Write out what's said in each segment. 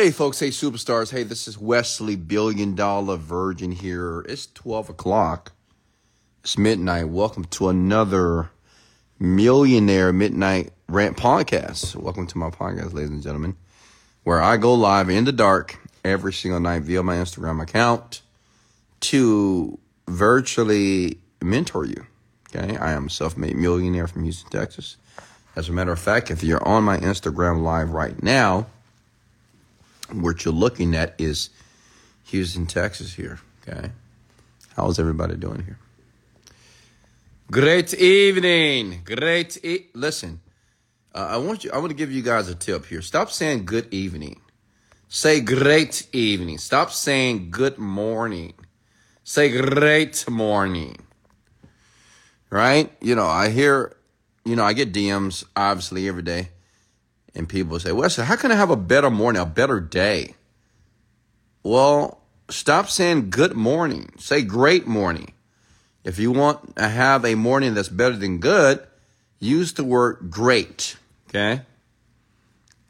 Hey, folks. Hey, superstars. Hey, this is Wesley, billion dollar virgin here. It's 12 o'clock. It's midnight. Welcome to another millionaire midnight rant podcast. Welcome to my podcast, ladies and gentlemen, where I go live in the dark every single night via my Instagram account to virtually mentor you. Okay. I am a self made millionaire from Houston, Texas. As a matter of fact, if you're on my Instagram live right now, what you're looking at is Houston, Texas here. Okay. How's everybody doing here? Great evening. Great. E- Listen, uh, I want you, I want to give you guys a tip here. Stop saying good evening. Say great evening. Stop saying good morning. Say great morning. Right? You know, I hear, you know, I get DMs obviously every day and people say, Wesley, how can I have a better morning, a better day? Well, stop saying good morning. Say great morning. If you want to have a morning that's better than good, use the word great. Okay?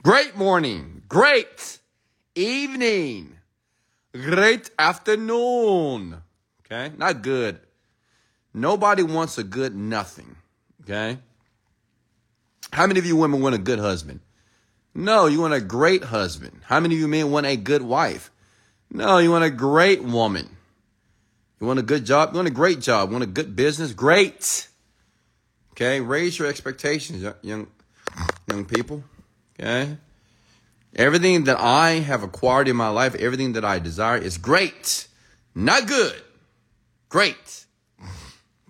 Great morning. Great evening. Great afternoon. Okay? Not good. Nobody wants a good nothing. Okay? How many of you women want a good husband? No, you want a great husband. How many of you men want a good wife? No, you want a great woman. You want a good job? You want a great job? You want a good business? Great. Okay, raise your expectations, young young people. Okay? Everything that I have acquired in my life, everything that I desire is great. Not good. Great.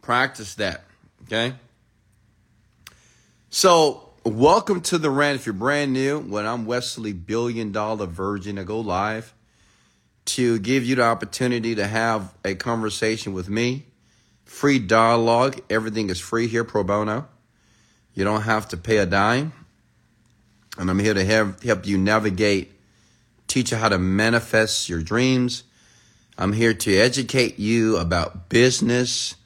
Practice that. Okay? So, Welcome to the rant. If you're brand new, when I'm Wesley, billion dollar virgin, I go live to give you the opportunity to have a conversation with me. Free dialogue. Everything is free here, pro bono. You don't have to pay a dime. And I'm here to have, help you navigate, teach you how to manifest your dreams. I'm here to educate you about business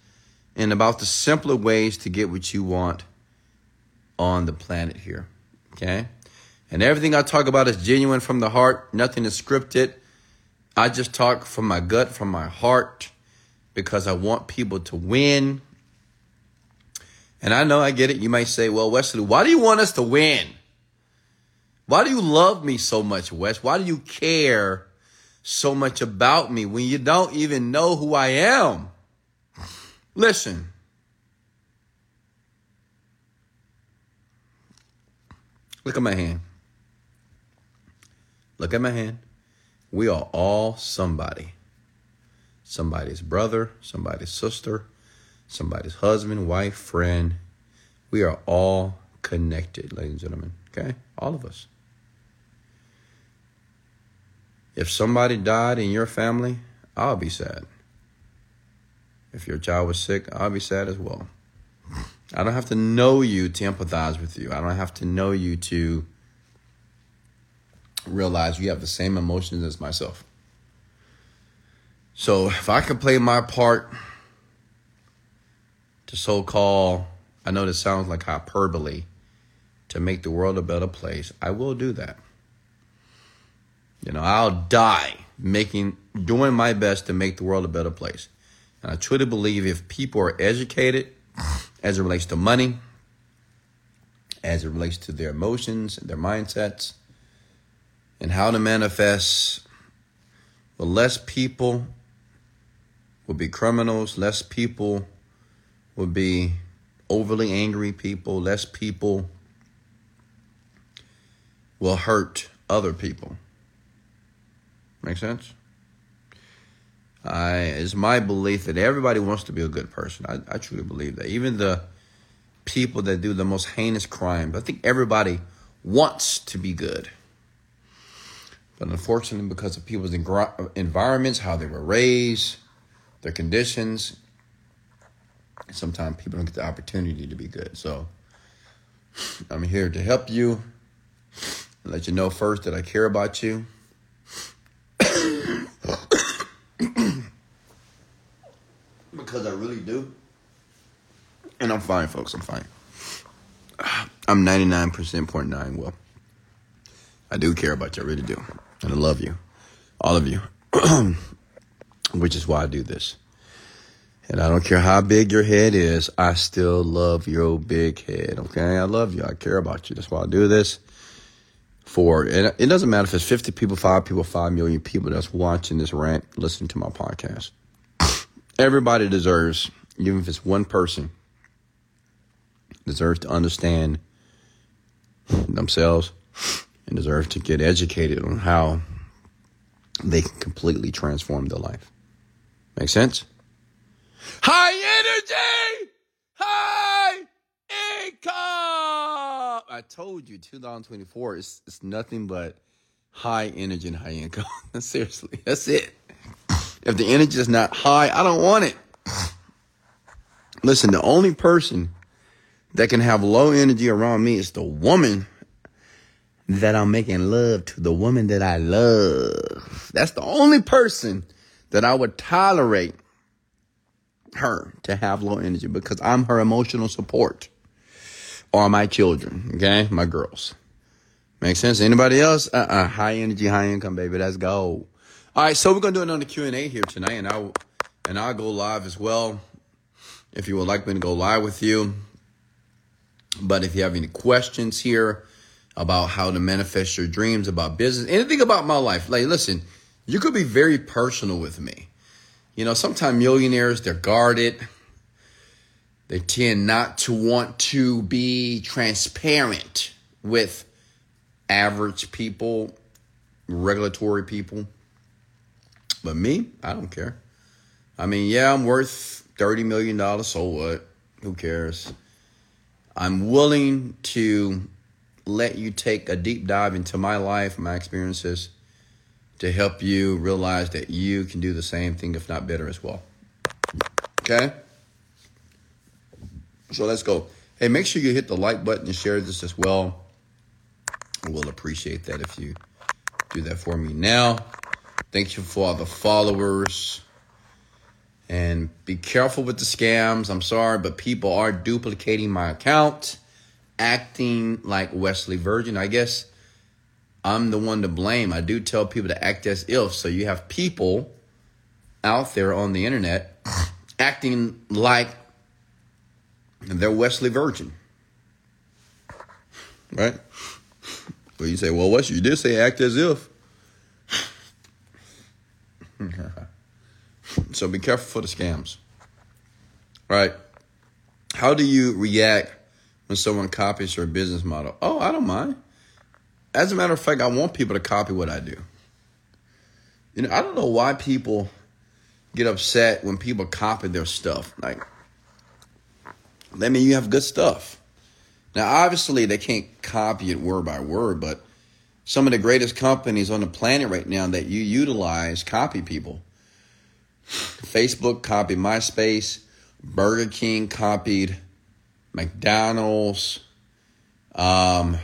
and about the simpler ways to get what you want on the planet here. Okay? And everything I talk about is genuine from the heart, nothing is scripted. I just talk from my gut, from my heart, because I want people to win. And I know I get it. You might say, well, Wesley, why do you want us to win? Why do you love me so much, Wes? Why do you care so much about me when you don't even know who I am? Listen, Look at my hand. Look at my hand. We are all somebody. Somebody's brother, somebody's sister, somebody's husband, wife, friend. We are all connected, ladies and gentlemen. Okay? All of us. If somebody died in your family, I'll be sad. If your child was sick, I'll be sad as well. I don't have to know you to empathize with you. I don't have to know you to realize you have the same emotions as myself. So if I can play my part to so call, I know this sounds like hyperbole, to make the world a better place, I will do that. You know, I'll die making, doing my best to make the world a better place. And I truly believe if people are educated, as it relates to money, as it relates to their emotions and their mindsets, and how to manifest. Well, less people will be criminals, less people will be overly angry people, less people will hurt other people. Make sense? It's my belief that everybody wants to be a good person. I, I truly believe that. Even the people that do the most heinous crimes, I think everybody wants to be good. But unfortunately, because of people's environments, how they were raised, their conditions, sometimes people don't get the opportunity to be good. So I'm here to help you and let you know first that I care about you. because I really do. And I'm fine, folks. I'm fine. I'm 99.9 well. I do care about you. I really do. And I love you, all of you, which is why I do this. And I don't care how big your head is, I still love your big head. Okay. I love you. I care about you. That's why I do this. For and it doesn't matter if it's 50 people, five people, five million people that's watching this rant, listening to my podcast. Everybody deserves, even if it's one person, deserves to understand themselves and deserve to get educated on how they can completely transform their life. Make sense? High energy, high income. I told you 2024 is it's nothing but high energy and high income. Seriously, that's it. If the energy is not high, I don't want it. Listen, the only person that can have low energy around me is the woman that I'm making love to, the woman that I love. That's the only person that I would tolerate her to have low energy because I'm her emotional support or my children, okay? My girls. Make sense? Anybody else? Uh-uh. High energy, high income, baby. Let's go. All right, so we're gonna do another Q and A here tonight, and I'll and I'll go live as well. If you would like me to go live with you, but if you have any questions here about how to manifest your dreams, about business, anything about my life, like listen, you could be very personal with me. You know, sometimes millionaires, they're guarded. They tend not to want to be transparent with average people, regulatory people. But me, I don't care. I mean, yeah, I'm worth $30 million, so what? Who cares? I'm willing to let you take a deep dive into my life, my experiences, to help you realize that you can do the same thing, if not better as well. Okay? So let's go. Hey, make sure you hit the like button and share this as well. We'll appreciate that if you do that for me now. Thank you for all the followers. And be careful with the scams. I'm sorry, but people are duplicating my account, acting like Wesley Virgin. I guess I'm the one to blame. I do tell people to act as if. So you have people out there on the internet acting like they're Wesley Virgin. Right? But you say, well, Wesley, you did say act as if. So be careful for the scams. All right. How do you react when someone copies your business model? Oh, I don't mind. As a matter of fact, I want people to copy what I do. You know, I don't know why people get upset when people copy their stuff. Like, that mean you have good stuff. Now, obviously, they can't copy it word by word, but some of the greatest companies on the planet right now that you utilize copy people. Facebook copied MySpace, Burger King copied McDonald's, um,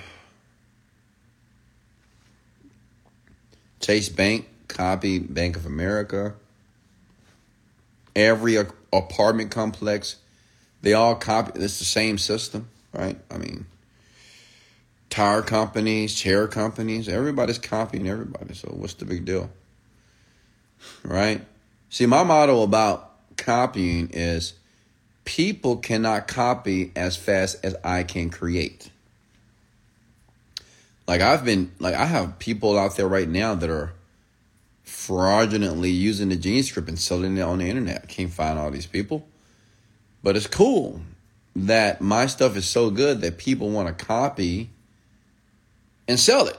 Chase Bank copied Bank of America. Every apartment complex, they all copy. It's the same system, right? I mean, tire companies, chair companies, everybody's copying everybody. So what's the big deal? Right? See, my motto about copying is people cannot copy as fast as I can create. Like I've been like I have people out there right now that are fraudulently using the Genie Script and selling it on the internet. I can't find all these people. But it's cool that my stuff is so good that people want to copy and sell it.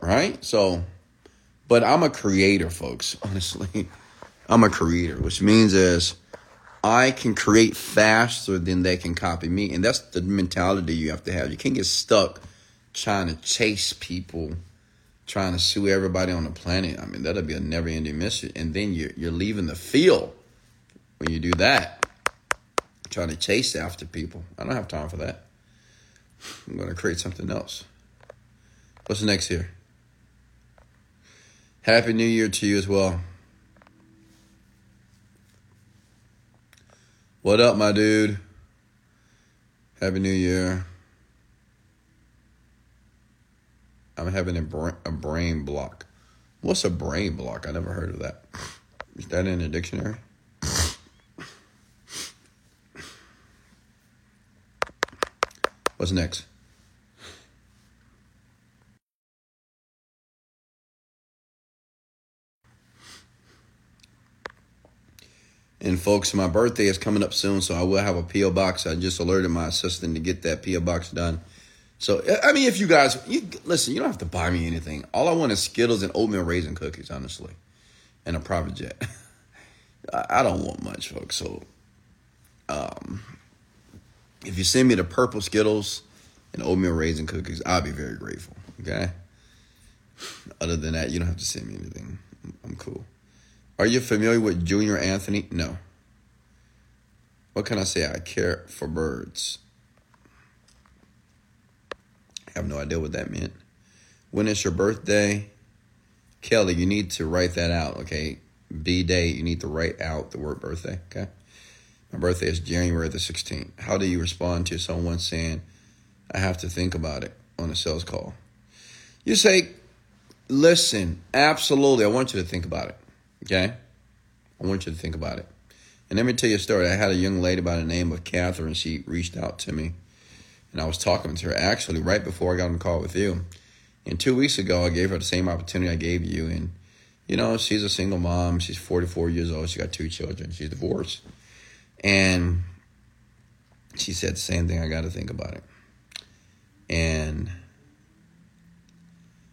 Right? So but I'm a creator, folks, honestly. I'm a creator, which means is I can create faster than they can copy me. And that's the mentality you have to have. You can't get stuck trying to chase people, trying to sue everybody on the planet. I mean, that'll be a never ending mission. And then you're, you're leaving the field when you do that, trying to chase after people. I don't have time for that. I'm going to create something else. What's next here? Happy New Year to you as well. What up, my dude? Happy New Year. I'm having a brain, a brain block. What's a brain block? I never heard of that. Is that in the dictionary? What's next? And folks, my birthday is coming up soon, so I will have a PO box. I just alerted my assistant to get that PO box done. So I mean, if you guys you, listen, you don't have to buy me anything. All I want is Skittles and oatmeal raisin cookies, honestly, and a private jet. I don't want much, folks. So, um, if you send me the purple Skittles and oatmeal raisin cookies, I'll be very grateful. Okay. Other than that, you don't have to send me anything. I'm cool. Are you familiar with Junior Anthony? No. What can I say? I care for birds. I have no idea what that meant. When is your birthday? Kelly, you need to write that out, okay? B day, you need to write out the word birthday, okay? My birthday is January the 16th. How do you respond to someone saying, I have to think about it on a sales call? You say, listen, absolutely, I want you to think about it. Okay? I want you to think about it. And let me tell you a story. I had a young lady by the name of Catherine. She reached out to me, and I was talking to her actually right before I got on the call with you. And two weeks ago, I gave her the same opportunity I gave you. And, you know, she's a single mom. She's 44 years old. She got two children. She's divorced. And she said the same thing. I got to think about it. And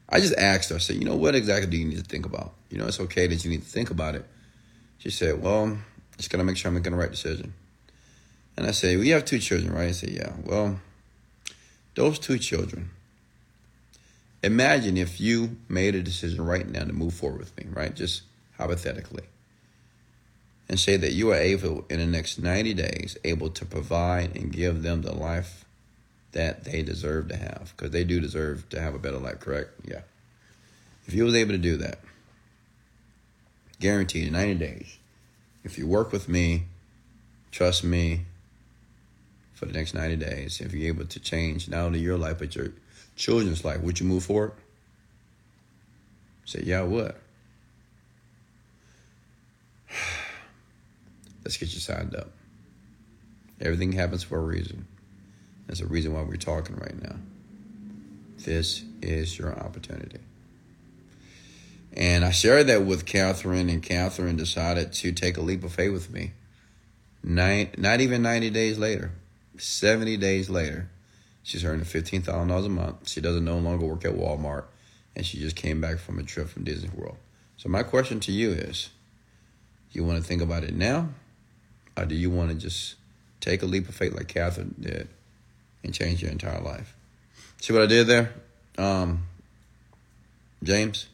I just asked her, I said, you know, what exactly do you need to think about? You know, it's okay that you need to think about it. She said, well, just got to make sure I'm making the right decision. And I said, well, you have two children, right? I said, yeah. Well, those two children, imagine if you made a decision right now to move forward with me, right? Just hypothetically. And say that you are able, in the next 90 days, able to provide and give them the life that they deserve to have because they do deserve to have a better life, correct? Yeah. If you was able to do that, guaranteed in 90 days, if you work with me, trust me for the next 90 days, if you're able to change not only your life but your children's life, would you move forward? Say, yeah, I would. Let's get you signed up. Everything happens for a reason. There's a reason why we're talking right now. This is your opportunity. And I shared that with Catherine, and Catherine decided to take a leap of faith with me. Nine, not even 90 days later, 70 days later, she's earning $15,000 a month. She doesn't no longer work at Walmart, and she just came back from a trip from Disney World. So, my question to you is you want to think about it now, or do you want to just take a leap of faith like Catherine did and change your entire life. See what I did there? Um, James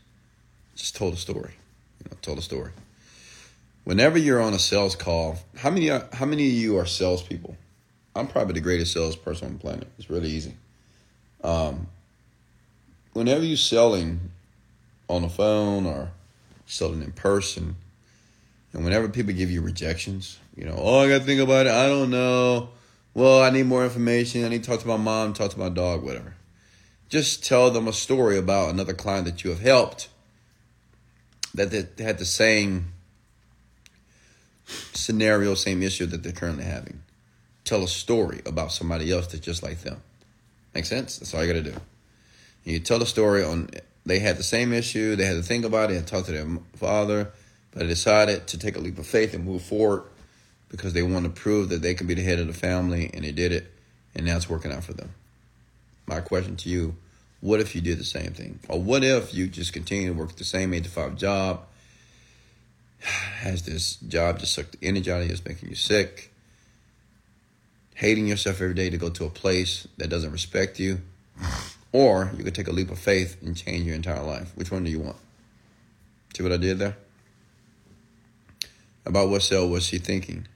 just told a story. You know, told a story. Whenever you're on a sales call, how many how many of you are salespeople? I'm probably the greatest salesperson on the planet. It's really easy. Um, whenever you're selling on the phone or selling in person, and whenever people give you rejections, you know, oh, I got to think about it. I don't know well, I need more information. I need to talk to my mom, talk to my dog, whatever. Just tell them a story about another client that you have helped that had the same scenario, same issue that they're currently having. Tell a story about somebody else that's just like them. Make sense? That's all you got to do. You tell the story on they had the same issue, they had to think about it and talk to their father, but they decided to take a leap of faith and move forward because they want to prove that they can be the head of the family and they did it and now it's working out for them. My question to you, what if you did the same thing? Or what if you just continue to work the same 8 to 5 job? Has this job just sucked the energy out of you, it's making you sick? Hating yourself every day to go to a place that doesn't respect you? Or you could take a leap of faith and change your entire life. Which one do you want? See what I did there? About what cell was she thinking?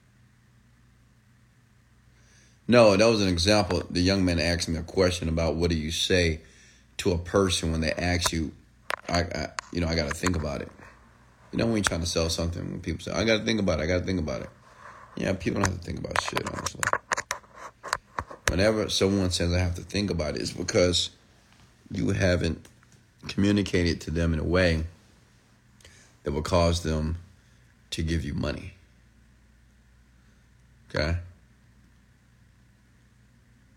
No, that was an example. The young man asked me a question about what do you say to a person when they ask you, I, I you know, I got to think about it. You know, when you're trying to sell something, when people say, I got to think about it, I got to think about it. Yeah, people don't have to think about shit, honestly. Whenever someone says I have to think about it, it's because you haven't communicated to them in a way that will cause them to give you money. Okay?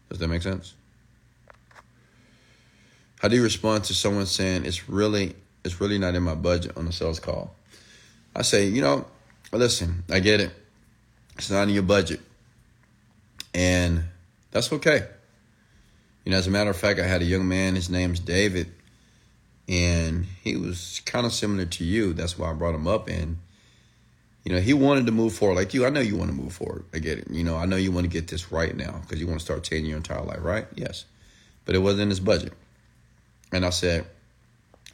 Does that make sense? How do you respond to someone saying it's really it's really not in my budget on a sales call? I say, you know, listen, I get it. It's not in your budget. And that's okay. You know, as a matter of fact, I had a young man, his name's David, and he was kind of similar to you. That's why I brought him up. And, you know, he wanted to move forward like you. I know you want to move forward. I get it. You know, I know you want to get this right now because you want to start changing your entire life, right? Yes. But it wasn't in his budget. And I said,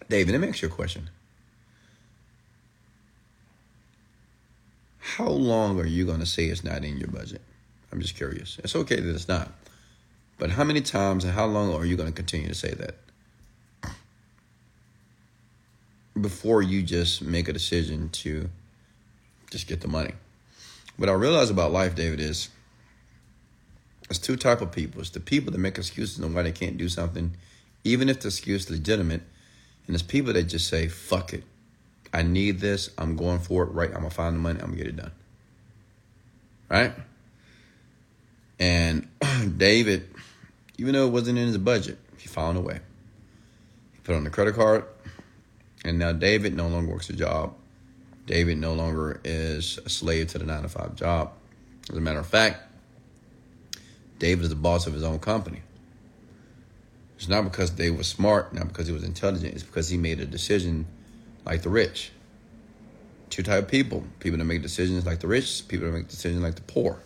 David, let me ask you a question. How long are you going to say it's not in your budget? I'm just curious. It's okay that it's not. But how many times and how long are you going to continue to say that? Before you just make a decision to just get the money. What I realize about life, David, is it's two type of people. It's the people that make excuses on why they can't do something even if the excuse is legitimate. And there's people that just say, fuck it. I need this. I'm going for it. Right. I'm going to find the money. I'm going to get it done. Right? And David, even though it wasn't in his budget, he found a way. He put on the credit card. And now David no longer works a job. David no longer is a slave to the nine to five job. As a matter of fact, David is the boss of his own company. It's not because they were smart, not because he was intelligent. It's because he made a decision like the rich. Two type of people: people that make decisions like the rich, people that make decisions like the poor.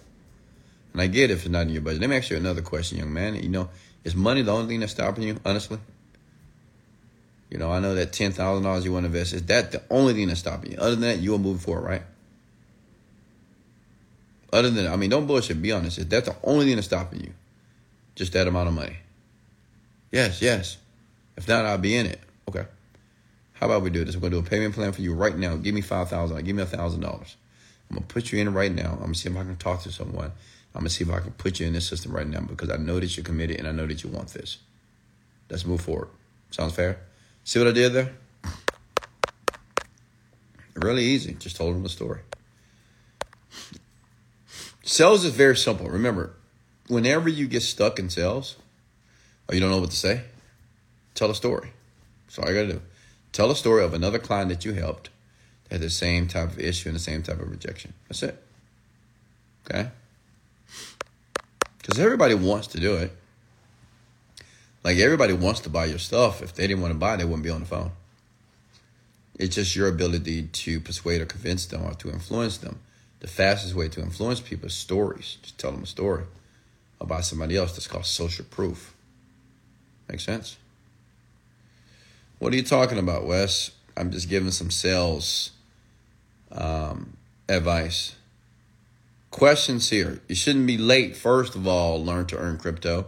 And I get it if it's not in your budget. Let me ask you another question, young man. You know, is money the only thing that's stopping you? Honestly, you know, I know that ten thousand dollars you want to invest is that the only thing that's stopping you. Other than that, you are moving forward, right? Other than, I mean, don't bullshit. Be honest. Is that the only thing that's stopping you? Just that amount of money. Yes, yes. If not, I'll be in it. Okay. How about we do this? We're gonna do a payment plan for you right now. Give me five thousand. Give me a thousand dollars. I'm gonna put you in right now. I'm gonna see if I can talk to someone. I'm gonna see if I can put you in this system right now because I know that you're committed and I know that you want this. Let's move forward. Sounds fair? See what I did there? Really easy. Just told him the story. Sales is very simple. Remember, whenever you get stuck in sales, or you don't know what to say, tell a story. That's all I got to do. Tell a story of another client that you helped that had the same type of issue and the same type of rejection. That's it. Okay? Because everybody wants to do it. Like everybody wants to buy your stuff. If they didn't want to buy, they wouldn't be on the phone. It's just your ability to persuade or convince them or to influence them. The fastest way to influence people is stories. Just tell them a story about somebody else. That's called social proof. Make sense? What are you talking about, Wes? I'm just giving some sales um, advice. Questions here. You shouldn't be late. First of all, learn to earn crypto.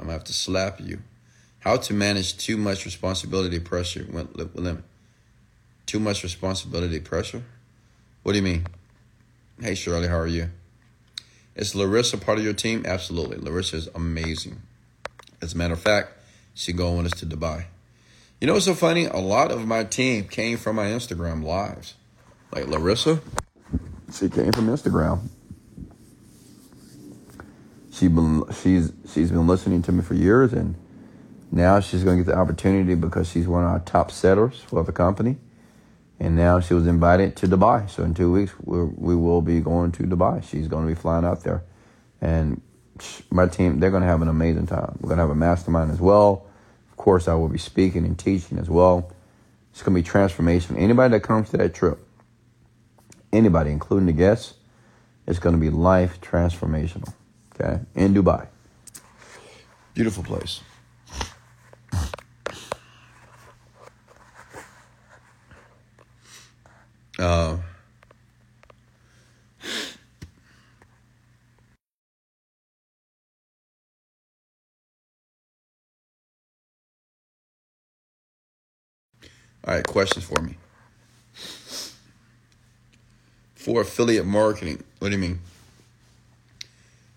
I'm gonna have to slap you. How to manage too much responsibility pressure with limit. Too much responsibility pressure? What do you mean? Hey Shirley, how are you? Is Larissa part of your team? Absolutely. Larissa is amazing. As a matter of fact, she going with us to Dubai. You know what's so funny? A lot of my team came from my Instagram lives. Like Larissa, she came from Instagram. She been she's she's been listening to me for years, and now she's going to get the opportunity because she's one of our top sellers for the company. And now she was invited to Dubai. So in two weeks, we we will be going to Dubai. She's going to be flying out there, and my team they're going to have an amazing time. We're going to have a mastermind as well. Of course, I will be speaking and teaching as well. It's going to be transformation. Anybody that comes to that trip, anybody, including the guests, it's going to be life transformational. Okay, in Dubai, beautiful place. Uh, all right, questions for me. For affiliate marketing, what do you mean?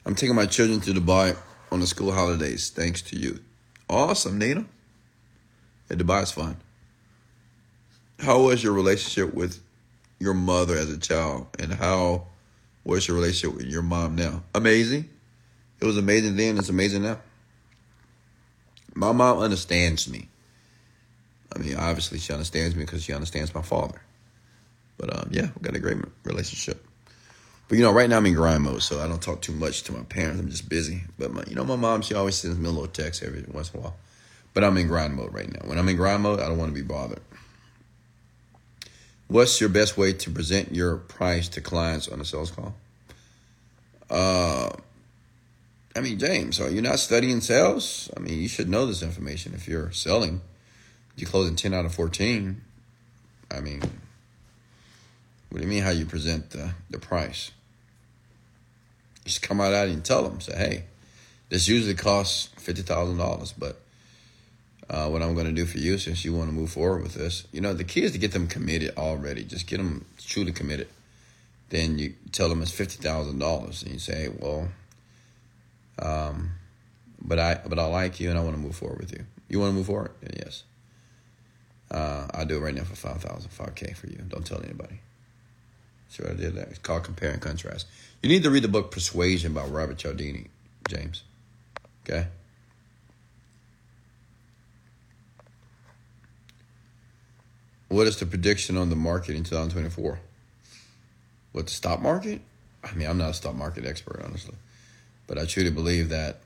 I'm taking my children to Dubai on the school holidays, thanks to you. Awesome, Nina. Yeah, Dubai is fun. how was your relationship with your mother as a child, and how was your relationship with your mom now? Amazing. It was amazing then. It's amazing now. My mom understands me. I mean, obviously she understands me because she understands my father. But um, yeah, we got a great relationship. But you know, right now I'm in grind mode, so I don't talk too much to my parents. I'm just busy. But my, you know, my mom, she always sends me a little text every once in a while. But I'm in grind mode right now. When I'm in grind mode, I don't want to be bothered. What's your best way to present your price to clients on a sales call? Uh, I mean, James, are you not studying sales? I mean, you should know this information if you're selling. You're closing 10 out of 14. I mean, what do you mean how you present the, the price? Just come out out and tell them, say, hey, this usually costs $50,000, but uh, what I'm going to do for you since you want to move forward with this, you know, the key is to get them committed already. Just get them truly committed. Then you tell them it's $50,000 and you say, well, um, but I but I like you and I want to move forward with you. You want to move forward? yes. Uh, I'll do it right now for 5000 5K for you. Don't tell anybody. So I did that. It's called Compare and Contrast. You need to read the book Persuasion by Robert Cialdini, James. Okay? What is the prediction on the market in 2024? What, the stock market? I mean, I'm not a stock market expert, honestly. But I truly believe that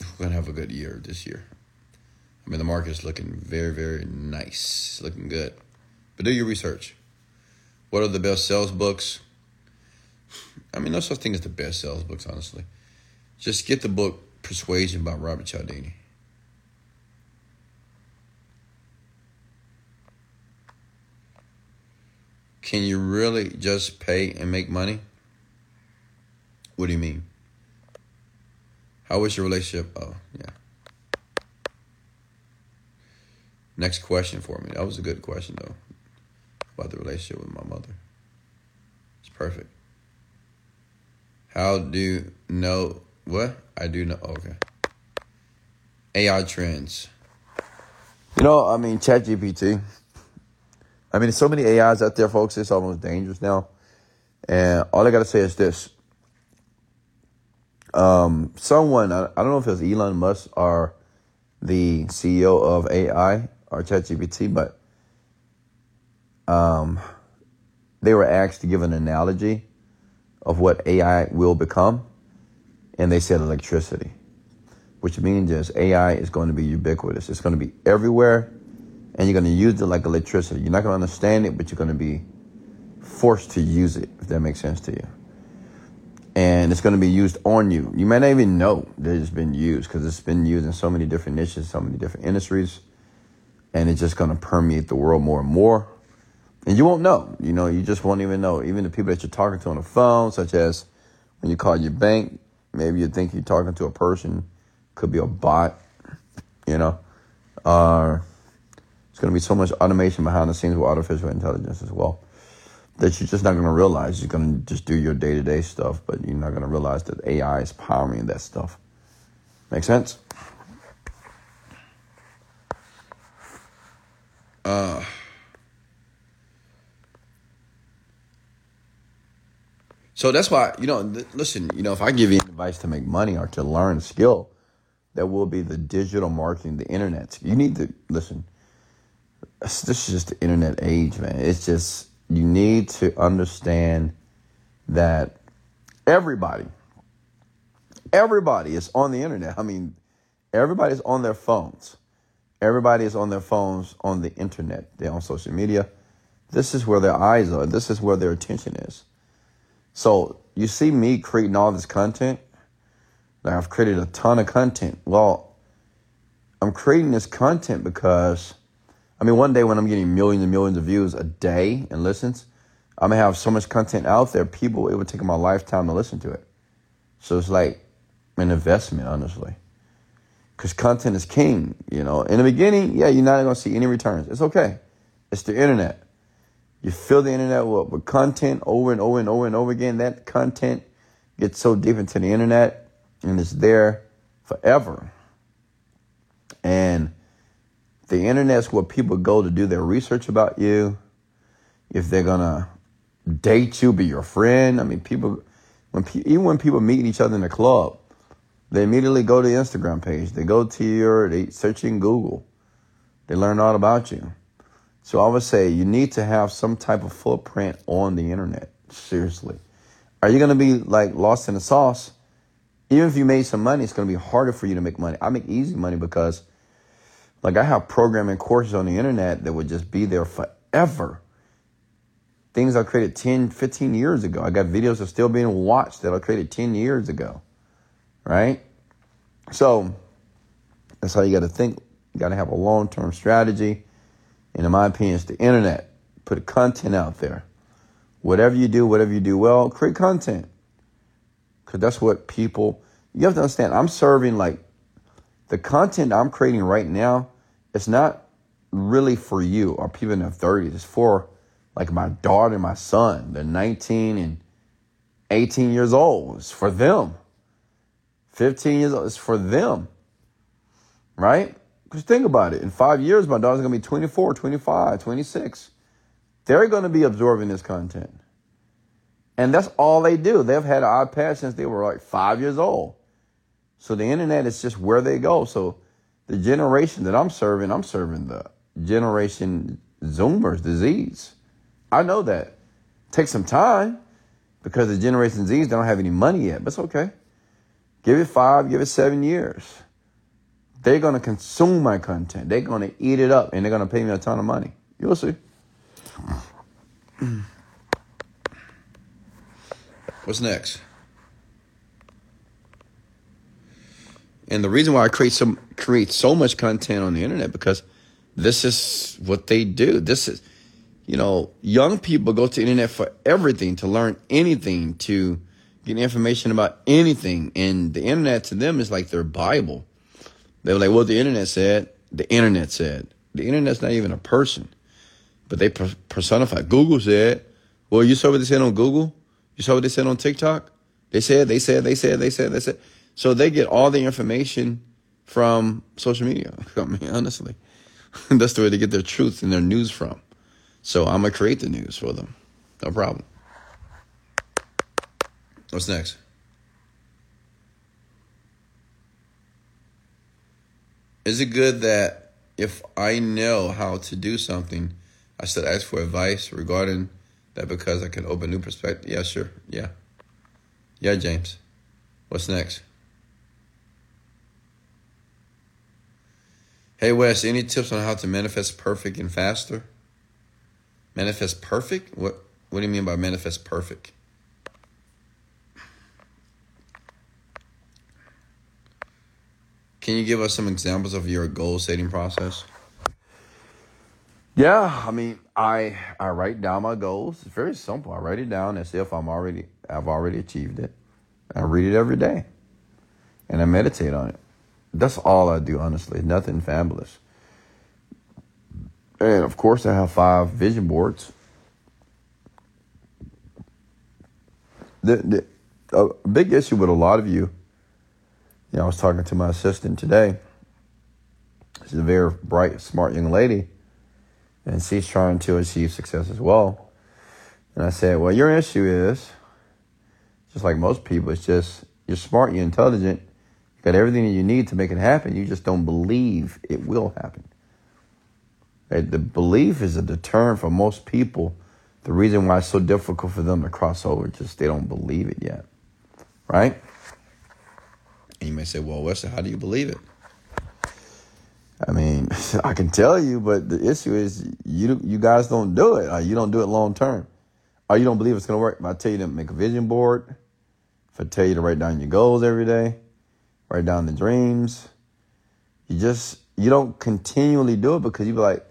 we're going to have a good year this year. I mean, the market is looking very, very nice, looking good. But do your research. What are the best sales books? I mean, no such thing as the best sales books, honestly. Just get the book Persuasion by Robert Cialdini. Can you really just pay and make money? What do you mean? How was your relationship? Oh, yeah. Next question for me. That was a good question, though, about the relationship with my mother. It's perfect. How do you know what? I do know. Okay. AI trends. You know, I mean, ChatGPT. I mean, there's so many AIs out there, folks. It's almost dangerous now. And all I got to say is this um, someone, I, I don't know if it was Elon Musk or the CEO of AI or ChatGPT, but um, they were asked to give an analogy of what AI will become, and they said electricity, which means is AI is going to be ubiquitous. It's going to be everywhere, and you're going to use it like electricity. You're not going to understand it, but you're going to be forced to use it, if that makes sense to you and it's going to be used on you. You might not even know that it's been used because it's been used in so many different niches, so many different industries, and it's just going to permeate the world more and more. And you won't know. You know, you just won't even know. Even the people that you're talking to on the phone, such as when you call your bank, maybe you think you're talking to a person, could be a bot. You know, uh, it's going to be so much automation behind the scenes with artificial intelligence as well that you're just not going to realize. You're going to just do your day to day stuff, but you're not going to realize that AI is powering that stuff. Make sense? Uh, so that's why, you know, listen, you know, if I give you advice to make money or to learn skill, that will be the digital marketing, the internet. You need to listen. This is just the internet age, man. It's just you need to understand that everybody, everybody is on the internet. I mean, everybody's on their phones. Everybody is on their phones on the internet. They're on social media. This is where their eyes are. This is where their attention is. So you see me creating all this content. Like I've created a ton of content. Well, I'm creating this content because I mean, one day when I'm getting millions and millions of views a day and listens, I'm gonna have so much content out there, people, it would take my lifetime to listen to it. So it's like an investment, honestly. Because content is king, you know. In the beginning, yeah, you're not gonna see any returns. It's okay. It's the internet. You fill the internet with, content over and over and over and over again. That content gets so deep into the internet and it's there forever. And the internet's where people go to do their research about you, if they're gonna date you, be your friend. I mean, people when even when people meet each other in a club, they immediately go to the Instagram page. They go to your they search in Google. They learn all about you. So I would say you need to have some type of footprint on the internet. Seriously. Are you gonna be like lost in the sauce? Even if you made some money, it's gonna be harder for you to make money. I make easy money because like I have programming courses on the internet that would just be there forever things I created 10, 15 years ago. I got videos that are still being watched that I created 10 years ago. Right? So that's how you got to think. You got to have a long term strategy. And in my opinion, it's the internet. Put content out there. Whatever you do, whatever you do well, create content. Because that's what people, you have to understand. I'm serving like the content I'm creating right now, it's not really for you or people in their 30s. It's for like my daughter and my son. They're 19 and 18 years old. It's for them. 15 years old. It's for them. Right? Because think about it. In five years, my daughter's going to be 24, 25, 26. They're going to be absorbing this content. And that's all they do. They've had an iPad since they were like five years old. So the internet is just where they go. So the generation that I'm serving, I'm serving the generation Zoomers disease. I know that. Take some time because the Generation Z's don't have any money yet, but it's okay. Give it five, give it seven years. They're going to consume my content. They're going to eat it up and they're going to pay me a ton of money. You'll see. What's next? And the reason why I create some create so much content on the internet because this is what they do. This is you know, young people go to the internet for everything, to learn anything, to get information about anything. And the internet to them is like their Bible. They're like, well, the internet said, the internet said. The internet's not even a person, but they personify. Google said, well, you saw what they said on Google? You saw what they said on TikTok? They said, they said, they said, they said, they said. So they get all the information from social media. I mean, honestly, that's the way they get their truth and their news from. So I'm going to create the news for them. No problem. What's next? Is it good that if I know how to do something, I should ask for advice regarding that because I can open new perspective? Yeah, sure. Yeah. Yeah, James. What's next? Hey, Wes, any tips on how to manifest perfect and faster? Manifest perfect? What what do you mean by manifest perfect? Can you give us some examples of your goal setting process? Yeah, I mean, I I write down my goals. It's very simple. I write it down as if I'm already I've already achieved it. I read it every day, and I meditate on it. That's all I do, honestly. Nothing fabulous. And of course, I have five vision boards. The, the, a big issue with a lot of you, you know, I was talking to my assistant today. She's a very bright, smart young lady, and she's trying to achieve success as well. And I said, Well, your issue is, just like most people, it's just you're smart, you're intelligent, you got everything that you need to make it happen. You just don't believe it will happen. The belief is a deterrent for most people. The reason why it's so difficult for them to cross over, just they don't believe it yet. Right? And you may say, well, Wesley, how do you believe it? I mean, I can tell you, but the issue is you you guys don't do it. you don't do it long term. Or you don't believe it's going to work. If I tell you to make a vision board, if I tell you to write down your goals every day, write down the dreams, you just, you don't continually do it because you be like,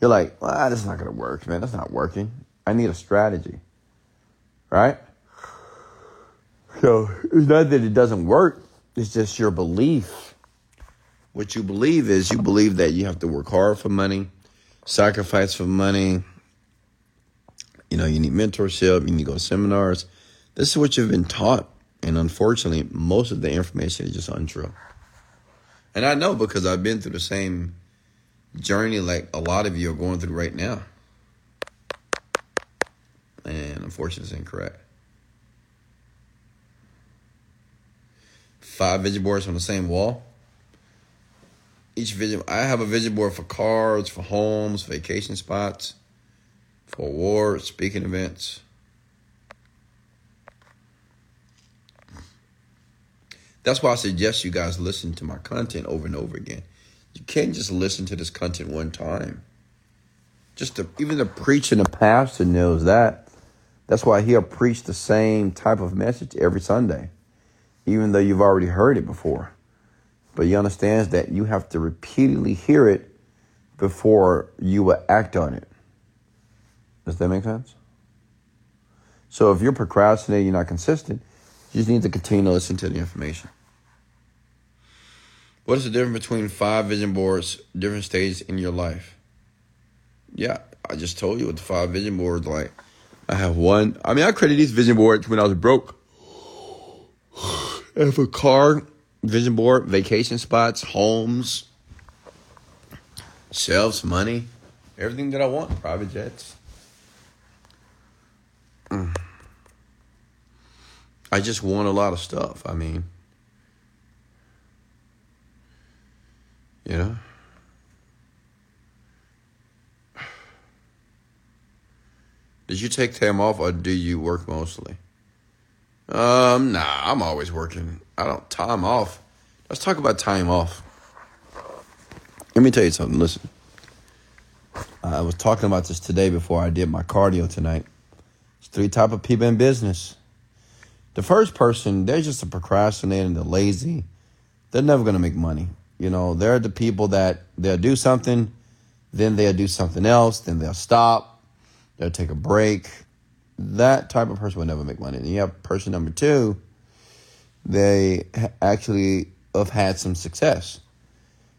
you're like, well, ah, this is not going to work, man. That's not working. I need a strategy. Right? So it's not that it doesn't work, it's just your belief. What you believe is you believe that you have to work hard for money, sacrifice for money. You know, you need mentorship, you need to go to seminars. This is what you've been taught. And unfortunately, most of the information is just untrue. And I know because I've been through the same journey like a lot of you are going through right now. And unfortunately, it's incorrect. Five vision boards on the same wall. Each vision, I have a vision board for cars, for homes, vacation spots, for awards, speaking events. That's why I suggest you guys listen to my content over and over again. You can't just listen to this content one time. Just the, even the preacher the pastor knows that. That's why he'll preach the same type of message every Sunday, even though you've already heard it before. But he understands that you have to repeatedly hear it before you will act on it. Does that make sense? So if you're procrastinating, you're not consistent, you just need to continue to listen to the information. What is the difference between five vision boards, different stages in your life? Yeah, I just told you what the five vision boards like. I have one. I mean, I created these vision boards when I was broke. I have a car vision board, vacation spots, homes, shelves, money, everything that I want, private jets. Mm. I just want a lot of stuff. I mean, You know? Did you take time off or do you work mostly? Um, nah, I'm always working. I don't time off. Let's talk about time off. Let me tell you something. Listen, I was talking about this today before I did my cardio tonight. There's three type of people in business. The first person, they're just a procrastinator and they're lazy. They're never gonna make money. You know, they're the people that they'll do something, then they'll do something else, then they'll stop, they'll take a break. That type of person will never make money. And you have person number two, they actually have had some success.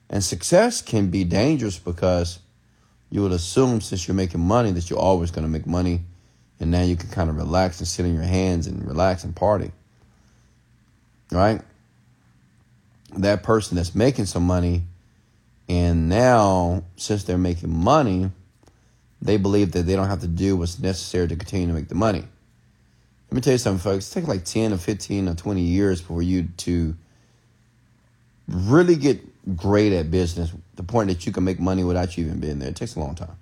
And success can be dangerous because you would assume since you're making money that you're always going to make money. And now you can kind of relax and sit in your hands and relax and party. Right? that person that's making some money and now since they're making money they believe that they don't have to do what's necessary to continue to make the money. Let me tell you something folks. It takes like 10 or 15 or 20 years for you to really get great at business the point that you can make money without you even being there. It takes a long time.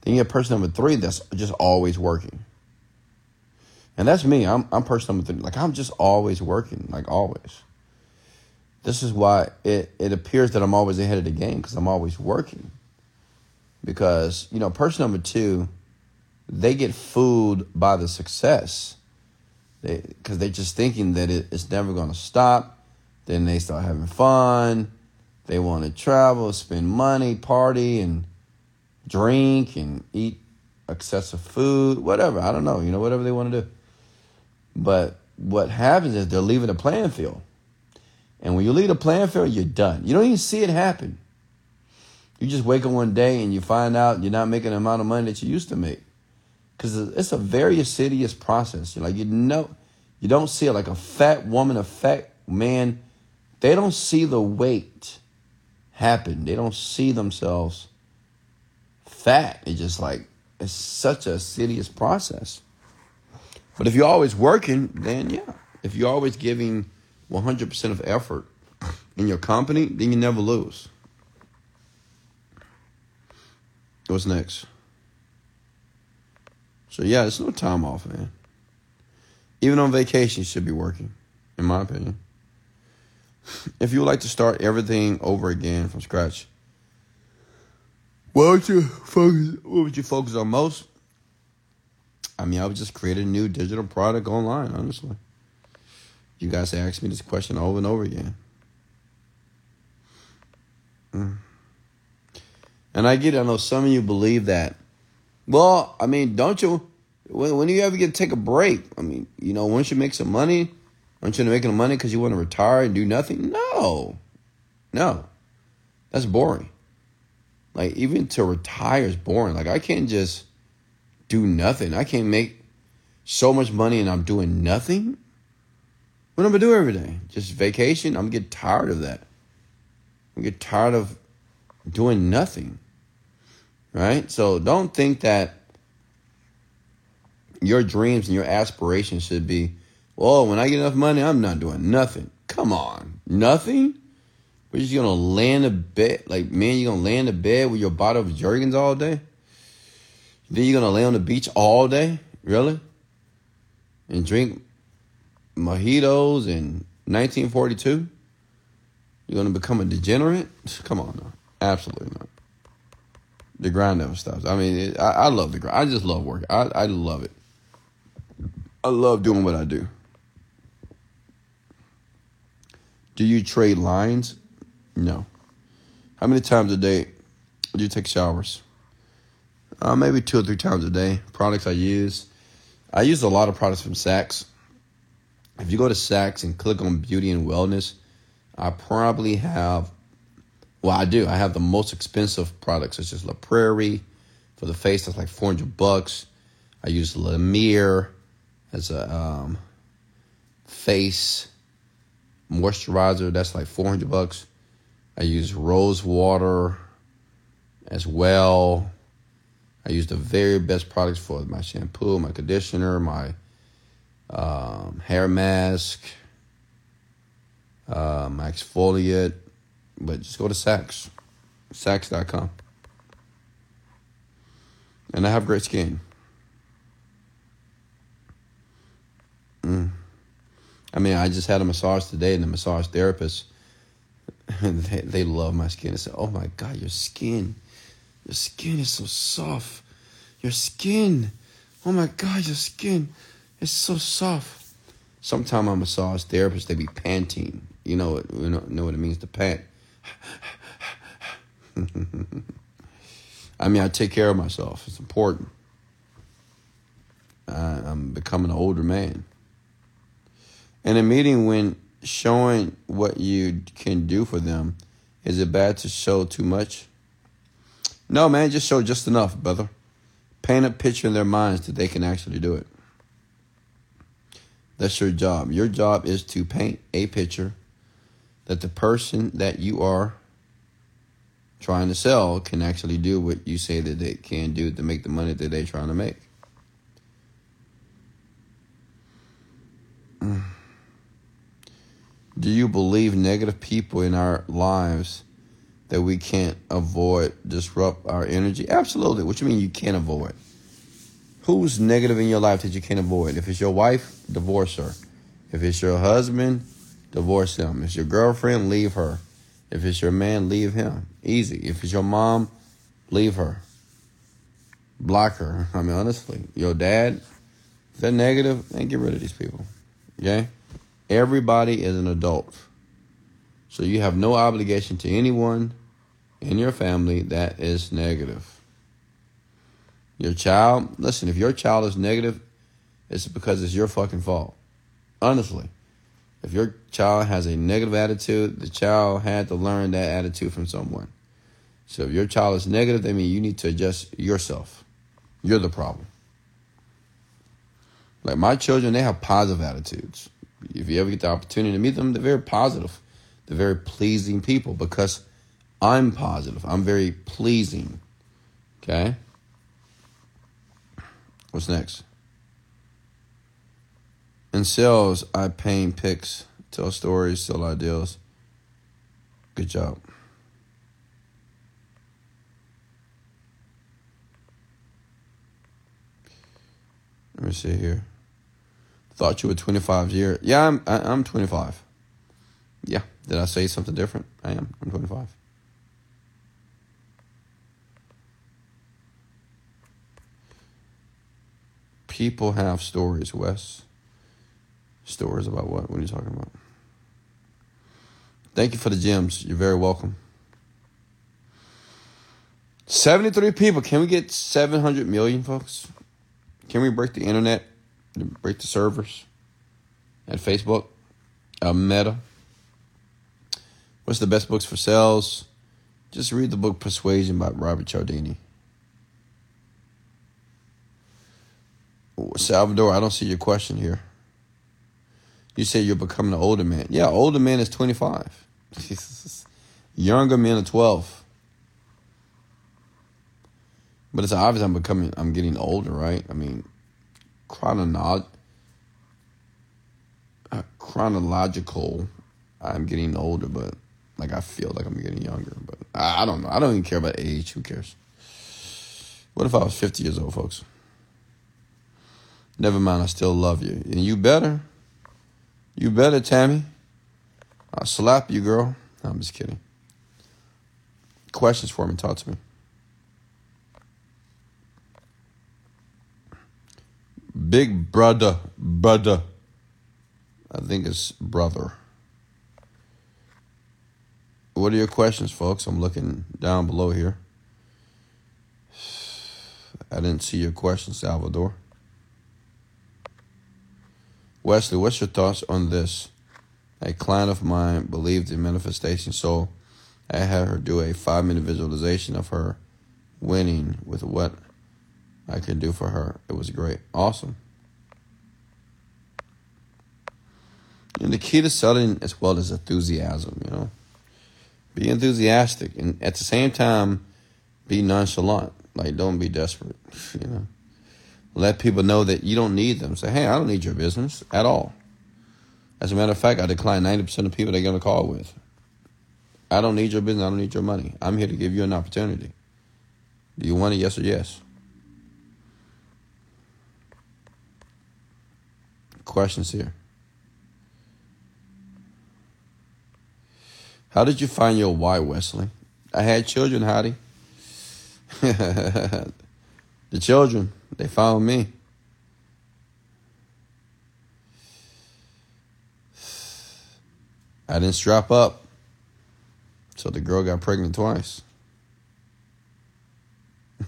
Then you have person number three that's just always working. And that's me. I'm, I'm person number three. Like i'm just always working like always. This is why it, it appears that I'm always ahead of the game because I'm always working. Because, you know, person number two, they get fooled by the success. They because they're just thinking that it, it's never gonna stop. Then they start having fun. They want to travel, spend money, party, and drink and eat excessive food, whatever. I don't know, you know, whatever they want to do. But what happens is they're leaving the playing field. And when you leave a playing field, you're done. You don't even see it happen. You just wake up one day and you find out you're not making the amount of money that you used to make. Because it's a very insidious process. You're like, you know, you don't see it like a fat woman, a fat man. They don't see the weight happen. They don't see themselves fat. It's just like, it's such a insidious process. But if you're always working, then yeah. If you're always giving 100% of effort in your company, then you never lose. What's next? So yeah, there's no time off, man. Even on vacation, you should be working, in my opinion. If you would like to start everything over again from scratch, what would you focus? What would you focus on most? I mean, I would just create a new digital product online, honestly. You guys ask me this question over and over again. Mm. And I get it. I know some of you believe that. Well, I mean, don't you? When, when do you ever get to take a break? I mean, you know, once you make some money, aren't you making money because you want to retire and do nothing? No. No. That's boring. Like, even to retire is boring. Like, I can't just do nothing. I can't make so much money and I'm doing nothing. What am I do every day? Just vacation? I'm getting tired of that. I'm get tired of doing nothing. Right? So don't think that your dreams and your aspirations should be, well, when I get enough money, I'm not doing nothing. Come on. Nothing? We're just gonna land a bed like man, you're gonna land a bed with your bottle of Jergens all day? Then you're gonna lay on the beach all day? Really? And drink mojitos in 1942? You're gonna become a degenerate? Come on. Absolutely not. The grind never stops. I mean, it, I, I love the grind. I just love work. I, I love it. I love doing what I do. Do you trade lines? No. How many times a day do you take showers? Uh, maybe two or three times a day. Products I use. I use a lot of products from Saks. If you go to Saks and click on beauty and wellness, I probably have, well, I do. I have the most expensive products, such as La Prairie for the face. That's like 400 bucks. I use La Mer as a um, face moisturizer. That's like 400 bucks. I use rose water as well. I use the very best products for my shampoo, my conditioner, my um, hair mask, uh, my exfoliate. But just go to Saks, Saks.com. And I have great skin. Mm. I mean, I just had a massage today, and the massage therapist, they, they love my skin. They said, "Oh my God, your skin, your skin is so soft. Your skin, oh my God, your skin is so soft." Sometimes my massage therapist they be panting. You know, you know, know what it means to pant. I mean, I take care of myself. It's important. I'm becoming an older man. In a meeting, when showing what you can do for them, is it bad to show too much? No, man, just show just enough, brother. Paint a picture in their minds that they can actually do it. That's your job. Your job is to paint a picture that the person that you are trying to sell can actually do what you say that they can do to make the money that they're trying to make. Do you believe negative people in our lives that we can't avoid disrupt our energy? Absolutely. What you mean you can't avoid? Who's negative in your life that you can't avoid? If it's your wife, divorce her. If it's your husband, divorce him. If it's your girlfriend, leave her. If it's your man, leave him. Easy. If it's your mom, leave her. Block her. I mean, honestly, your dad, if they're negative, then get rid of these people. Okay? Everybody is an adult. So you have no obligation to anyone in your family that is negative. Your child, listen, if your child is negative, it's because it's your fucking fault. Honestly. If your child has a negative attitude, the child had to learn that attitude from someone. So if your child is negative, that means you need to adjust yourself. You're the problem. Like my children, they have positive attitudes if you ever get the opportunity to meet them, they're very positive. They're very pleasing people because I'm positive. I'm very pleasing. Okay? What's next? In sales, I paint pics, tell stories, sell ideals. Good job. Let me see here. Thought you were 25 years. Yeah, I'm, I, am i am 25. Yeah. Did I say something different? I am. I'm 25. People have stories, Wes. Stories about what? What are you talking about? Thank you for the gems. You're very welcome. 73 people. Can we get 700 million, folks? Can we break the internet? break the servers at Facebook, uh, Meta. What's the best books for sales? Just read the book Persuasion by Robert Cialdini. Salvador, I don't see your question here. You say you're becoming an older man. Yeah, older man is 25. Younger men are 12. But it's obvious I'm becoming, I'm getting older, right? I mean, chronolog- uh, chronological, I'm getting older, but like I feel like I'm getting younger. But I, I don't know. I don't even care about age. Who cares? What if I was 50 years old, folks? Never mind, I still love you. And you better. You better, Tammy. I'll slap you, girl. No, I'm just kidding. Questions for me, talk to me. Big brother, brother. I think it's brother. What are your questions, folks? I'm looking down below here. I didn't see your question, Salvador. Wesley, what's your thoughts on this? A client of mine believed in manifestation, so I had her do a five minute visualization of her winning with what I can do for her. It was great. Awesome. And the key to selling as well as enthusiasm, you know. Be enthusiastic and at the same time be nonchalant. Like don't be desperate, you know. Let people know that you don't need them. Say, hey, I don't need your business at all. As a matter of fact, I decline 90% of people they're going to call with. I don't need your business. I don't need your money. I'm here to give you an opportunity. Do you want it? Yes or yes? Questions here. How did you find your why, Wesley? I had children, Howdy. the children. They found me. I didn't strap up. So the girl got pregnant twice.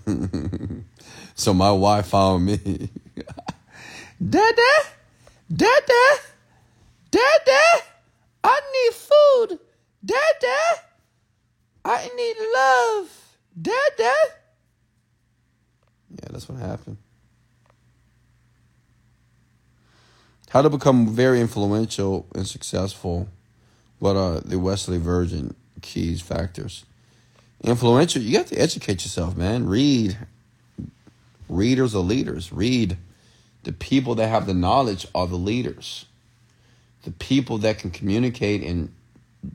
so my wife found me. Dada, Dada, Dada, I need food. Dada, I need love. Dada. Yeah, that's what happened. How to become very influential and successful. What are the Wesley Virgin keys factors? Influential, you have to educate yourself, man. Read. Readers are leaders. Read. The people that have the knowledge are the leaders. The people that can communicate and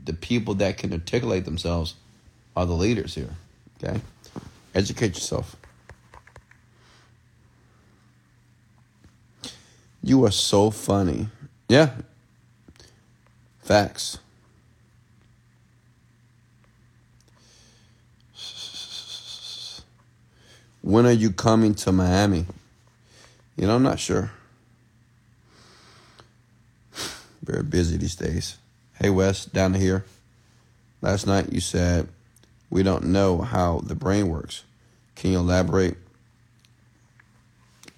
the people that can articulate themselves are the leaders here. Okay? Educate yourself. You are so funny. Yeah. Facts. When are you coming to Miami? You know, I'm not sure. Very busy these days. Hey, Wes, down here. Last night you said we don't know how the brain works. Can you elaborate?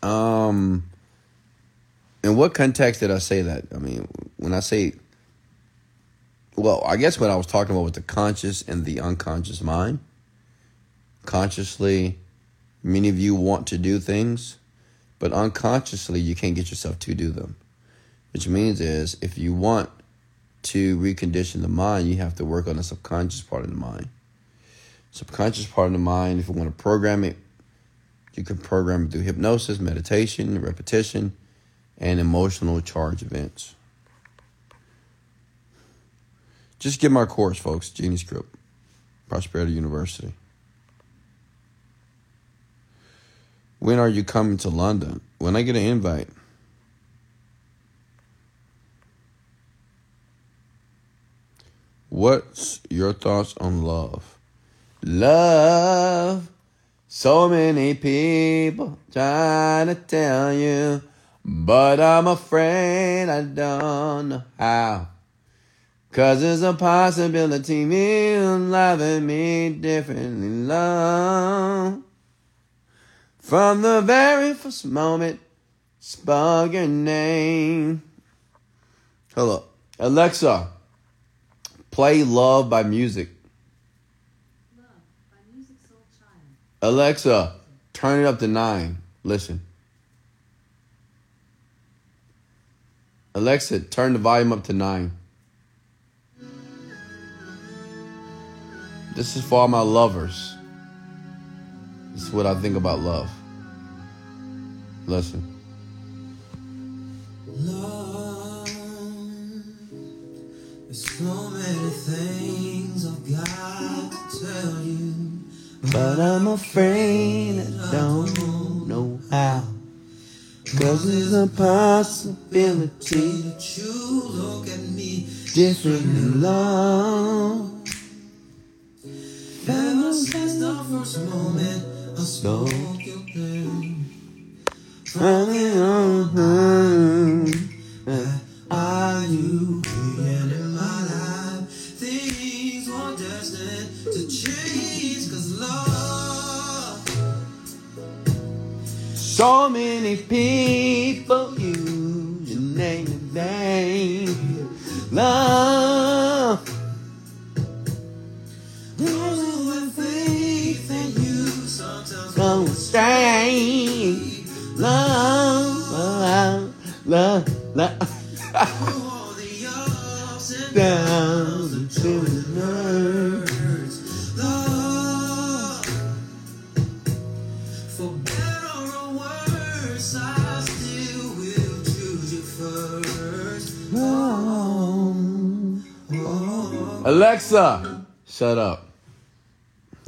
Um, in what context did I say that? I mean, when I say, well, I guess what I was talking about was the conscious and the unconscious mind. Consciously, many of you want to do things, but unconsciously, you can't get yourself to do them. Which means is if you want to recondition the mind, you have to work on the subconscious part of the mind. Subconscious part of the mind, if you want to program it, you can program it through hypnosis, meditation, repetition and emotional charge events. Just get my course, folks, Genie Script, Prosperity University. When are you coming to London? When I get an invite. What's your thoughts on love? Love. So many people trying to tell you but I'm afraid I don't know how. Cause there's a possibility you loving me differently, love. From the very first moment, spoke your name. Hello. Alexa, play Love by Musiq. Love by Music Soul Child. Alexa, turn it up to nine. Listen. Alexa, turn the volume up to nine. This is for all my lovers. This is what I think about love. Listen. Love, there's so many things I've got to tell you, but I'm afraid I don't know how. Cause there's a possibility that you look at me different in love. Ever since the first moment I spoke your name, Running on uh, are you So many people use your name in vain. Love. Those who have faith in you sometimes Come stay. Love. Love. Love. Love. Down to Alexa, shut up.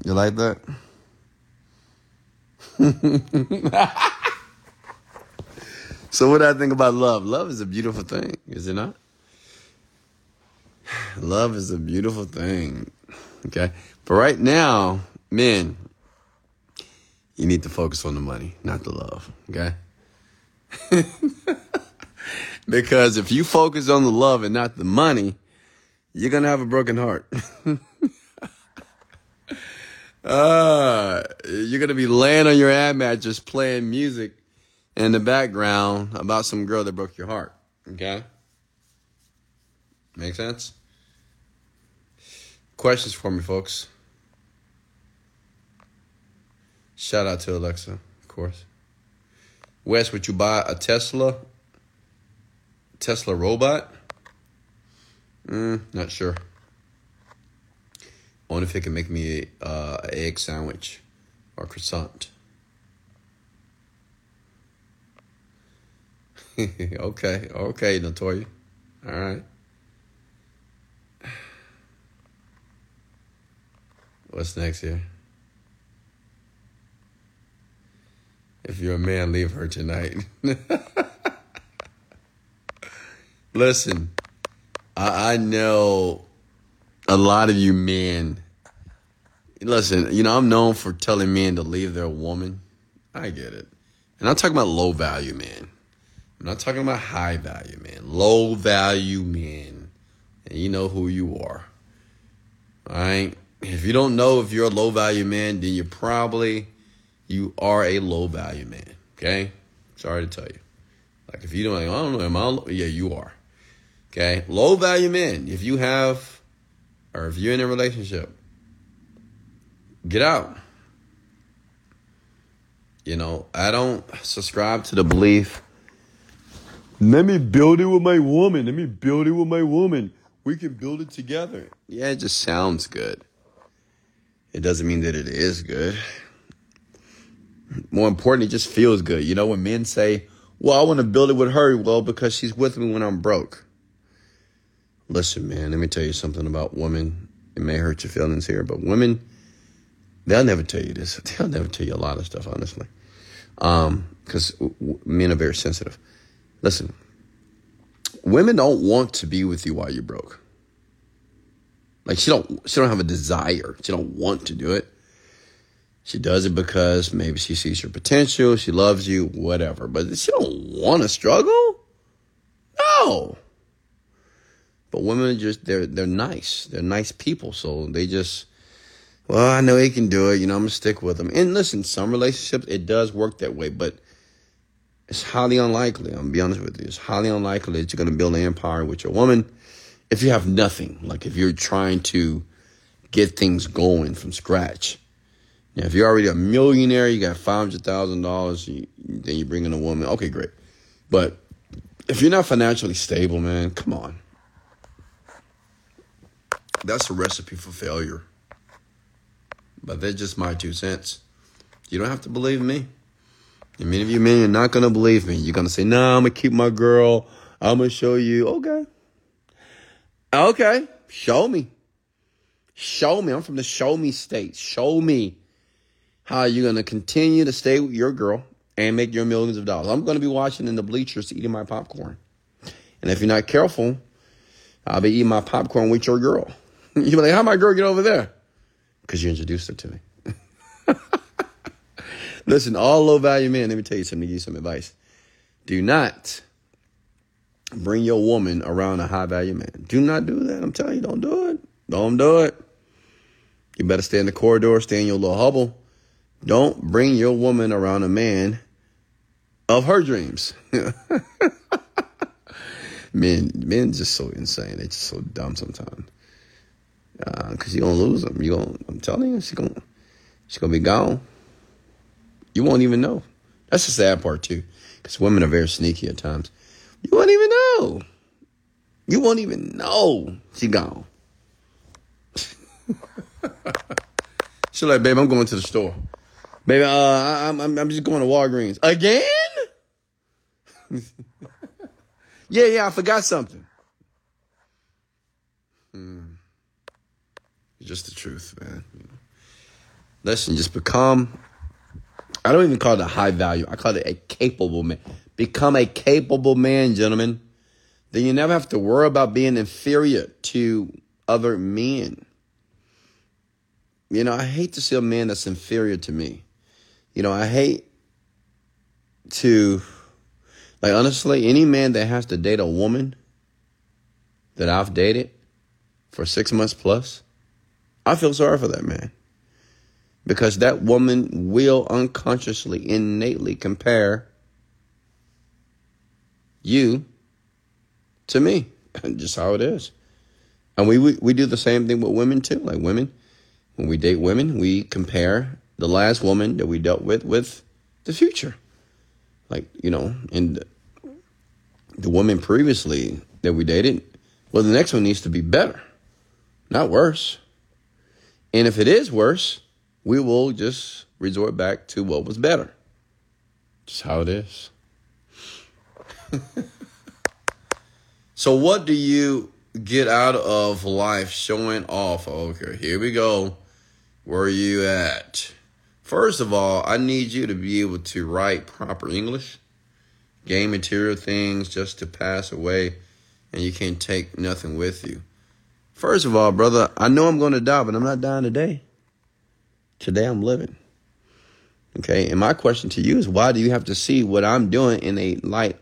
You like that? so, what do I think about love? Love is a beautiful thing, is it not? Love is a beautiful thing. Okay. But right now, men, you need to focus on the money, not the love. Okay. because if you focus on the love and not the money, you're gonna have a broken heart. uh, you're gonna be laying on your ad mattress playing music in the background about some girl that broke your heart. Okay? Make sense? Questions for me, folks. Shout out to Alexa, of course. Wes, would you buy a Tesla? Tesla robot? Mm, not sure. I wonder if it can make me a uh, a egg sandwich or croissant. okay, okay, Natoya. All right. What's next here? If you're a man, leave her tonight. Listen, I, I know a lot of you men. Listen, you know, I'm known for telling men to leave their woman. I get it. And I'm talking about low value men. I'm not talking about high value men. Low value men. And you know who you are. All right? If you don't know if you're a low value man, then you're probably you are a low value man. Okay? Sorry to tell you. Like if you don't like, I don't know, am I low? yeah, you are. Okay? Low value men. If you have or if you're in a relationship, get out. You know, I don't subscribe to the belief. Let me build it with my woman. Let me build it with my woman. We can build it together. Yeah, it just sounds good. It doesn't mean that it is good. More important, it just feels good. You know, when men say, Well, I want to build it with her, well, because she's with me when I'm broke. Listen, man, let me tell you something about women. It may hurt your feelings here, but women, they'll never tell you this. They'll never tell you a lot of stuff, honestly. Um, because w- men are very sensitive. Listen, women don't want to be with you while you're broke. Like she don't she don't have a desire. She don't want to do it. She does it because maybe she sees your potential, she loves you, whatever. But she don't want to struggle. No. But women are just they're they're nice. They're nice people, so they just well, I know he can do it. You know, I'm gonna stick with him. And listen, some relationships it does work that way, but it's highly unlikely. I'm gonna be honest with you. It's highly unlikely that you're gonna build an empire with your woman if you have nothing. Like if you're trying to get things going from scratch. Now, if you're already a millionaire, you got five hundred thousand dollars, then you bring in a woman. Okay, great. But if you're not financially stable, man, come on. That's a recipe for failure. But that's just my two cents. You don't have to believe me. And many of you men are not gonna believe me. You're gonna say, "No, nah, I'm gonna keep my girl. I'm gonna show you." Okay, okay, show me. Show me. I'm from the show me state. Show me how you're going to continue to stay with your girl and make your millions of dollars. I'm going to be watching in the bleachers eating my popcorn. And if you're not careful, I'll be eating my popcorn with your girl. You'll be like, how my girl get over there? Because you introduced her to me. Listen, all low value men, let me tell you something, give you some advice. Do not bring your woman around a high value man. Do not do that. I'm telling you, don't do it. Don't do it. You better stay in the corridor, stay in your little hubble. Don't bring your woman around a man of her dreams. men, men just so insane. They're just so dumb sometimes. Uh, Cause you're gonna lose them. You gonna, I'm telling you, she's gonna, she's gonna be gone. You won't even know. That's the sad part too. Cause women are very sneaky at times. You won't even know. You won't even know she gone. She's like, babe, I'm going to the store. Baby, uh, I'm, I'm, I'm just going to Walgreens. Again? yeah, yeah, I forgot something. Hmm. Just the truth, man. Listen, just become, I don't even call it a high value. I call it a capable man. Become a capable man, gentlemen. Then you never have to worry about being inferior to other men. You know, I hate to see a man that's inferior to me. You know, I hate to, like, honestly, any man that has to date a woman that I've dated for six months plus, I feel sorry for that man. Because that woman will unconsciously, innately compare you to me. Just how it is. And we, we, we do the same thing with women too. Like women, when we date women, we compare the last woman that we dealt with with the future. Like, you know, and the woman previously that we dated, well, the next one needs to be better, not worse. And if it is worse, we will just resort back to what was better. Just how it is. so, what do you get out of life showing off? Okay, here we go. Where are you at? First of all, I need you to be able to write proper English, game material things just to pass away, and you can't take nothing with you. First of all, brother, I know I'm going to die, but I'm not dying today. Today I'm living. Okay, and my question to you is why do you have to see what I'm doing in a light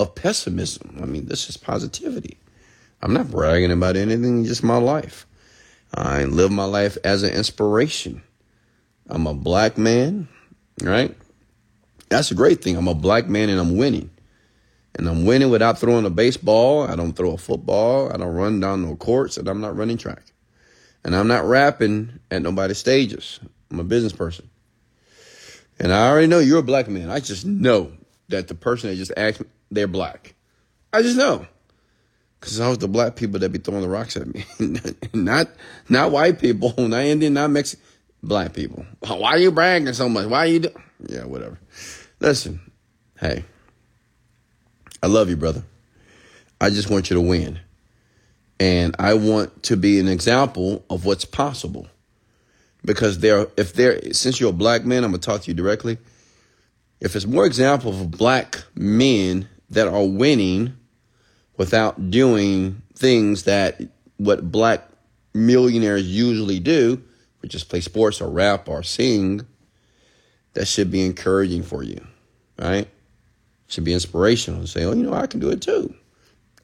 of pessimism? I mean, this is positivity. I'm not bragging about anything, just my life. I live my life as an inspiration. I'm a black man, right? That's a great thing. I'm a black man and I'm winning. And I'm winning without throwing a baseball. I don't throw a football. I don't run down no courts, and I'm not running track. And I'm not rapping at nobody's stages. I'm a business person. And I already know you're a black man. I just know that the person that just asked me, they're black. I just know. Cause I was the black people that be throwing the rocks at me, not not white people, not Indian, not Mexican, black people. Why are you bragging so much? Why are you? Do-? Yeah, whatever. Listen, hey, I love you, brother. I just want you to win, and I want to be an example of what's possible. Because there, if there, since you're a black man, I'm gonna talk to you directly. If it's more examples of black men that are winning without doing things that what black millionaires usually do, which is play sports or rap or sing, that should be encouraging for you, right? Should be inspirational and say, oh, you know, I can do it too.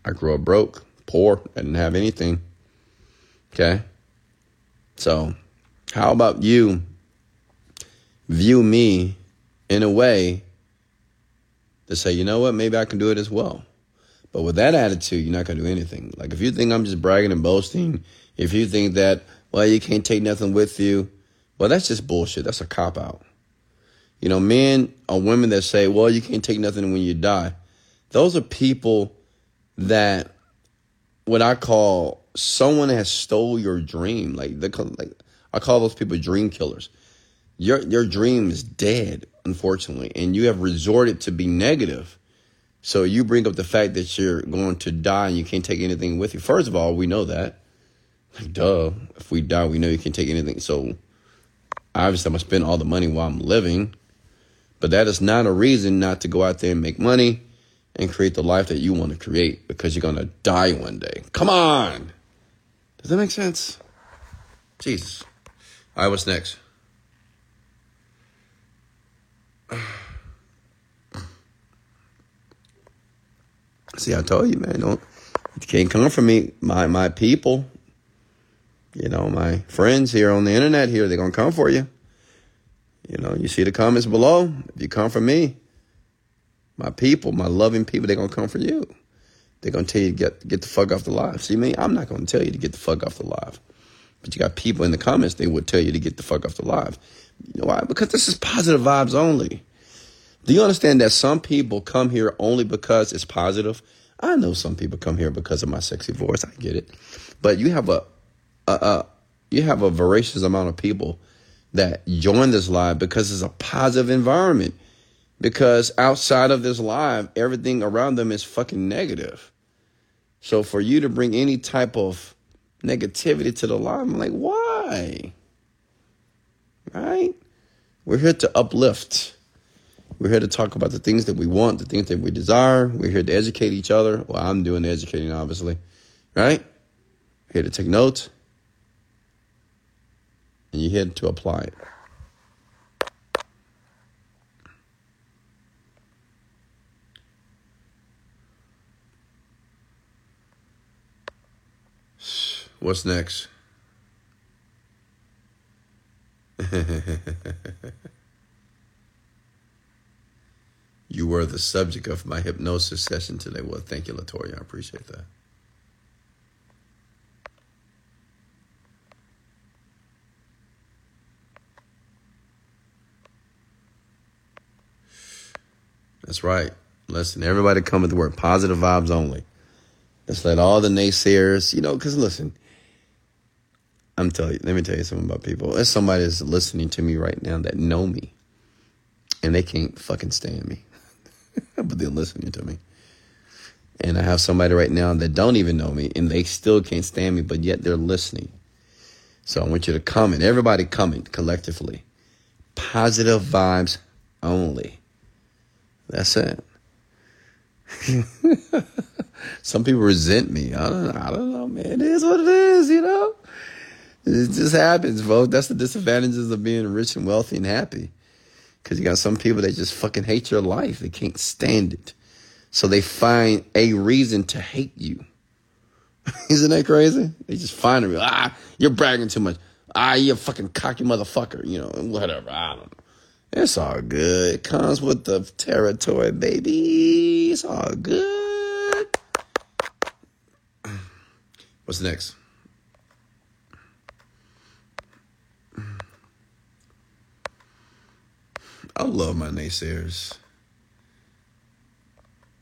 I grew up broke, poor, I didn't have anything. Okay? So, how about you view me in a way to say, you know what, maybe I can do it as well. But with that attitude, you're not going to do anything. Like if you think I'm just bragging and boasting, if you think that, well, you can't take nothing with you, well, that's just bullshit. That's a cop out. You know, men or women that say, well, you can't take nothing when you die. Those are people that what I call someone has stole your dream. Like they like I call those people dream killers. your your dream is dead, unfortunately, and you have resorted to be negative. So you bring up the fact that you're going to die and you can't take anything with you. First of all, we know that. Like, duh. If we die, we know you can't take anything. So obviously, I'm gonna spend all the money while I'm living. But that is not a reason not to go out there and make money and create the life that you want to create because you're gonna die one day. Come on. Does that make sense? Jesus. All right, what's next? See, I told you, man, don't you can't come for me. My my people, you know, my friends here on the internet here, they're gonna come for you. You know, you see the comments below. If you come for me, my people, my loving people, they're gonna come for you. They're gonna tell you to get get the fuck off the live. See me? I'm not gonna tell you to get the fuck off the live. But you got people in the comments, they would tell you to get the fuck off the live. You know why? Because this is positive vibes only. Do you understand that some people come here only because it's positive? I know some people come here because of my sexy voice. I get it. But you have a, a, a you have a voracious amount of people that join this live because it's a positive environment. Because outside of this live, everything around them is fucking negative. So for you to bring any type of negativity to the live, I'm like, why? Right? We're here to uplift. We're here to talk about the things that we want, the things that we desire. We're here to educate each other. Well, I'm doing the educating, obviously. Right? Here to take notes. And you're here to apply it. What's next? you were the subject of my hypnosis session today. Well, thank you, Latoya. I appreciate that. That's right. Listen, everybody come with the word positive vibes only. Let's let all the naysayers, you know, because listen, I'm telling you, let me tell you something about people. There's somebody listening to me right now that know me and they can't fucking stand me, but they're listening to me. And I have somebody right now that don't even know me and they still can't stand me, but yet they're listening. So I want you to comment. Everybody comment collectively. Positive vibes only. That's it. Some people resent me. I don't, I don't know, man. It is what it is, you know? It just happens, folks. That's the disadvantages of being rich and wealthy and happy. Because you got some people that just fucking hate your life. They can't stand it. So they find a reason to hate you. Isn't that crazy? They just find a reason. Ah, you're bragging too much. Ah, you're a fucking cocky motherfucker. You know, whatever. I don't know. It's all good. It comes with the territory, baby. It's all good. What's next? I love my naysayers.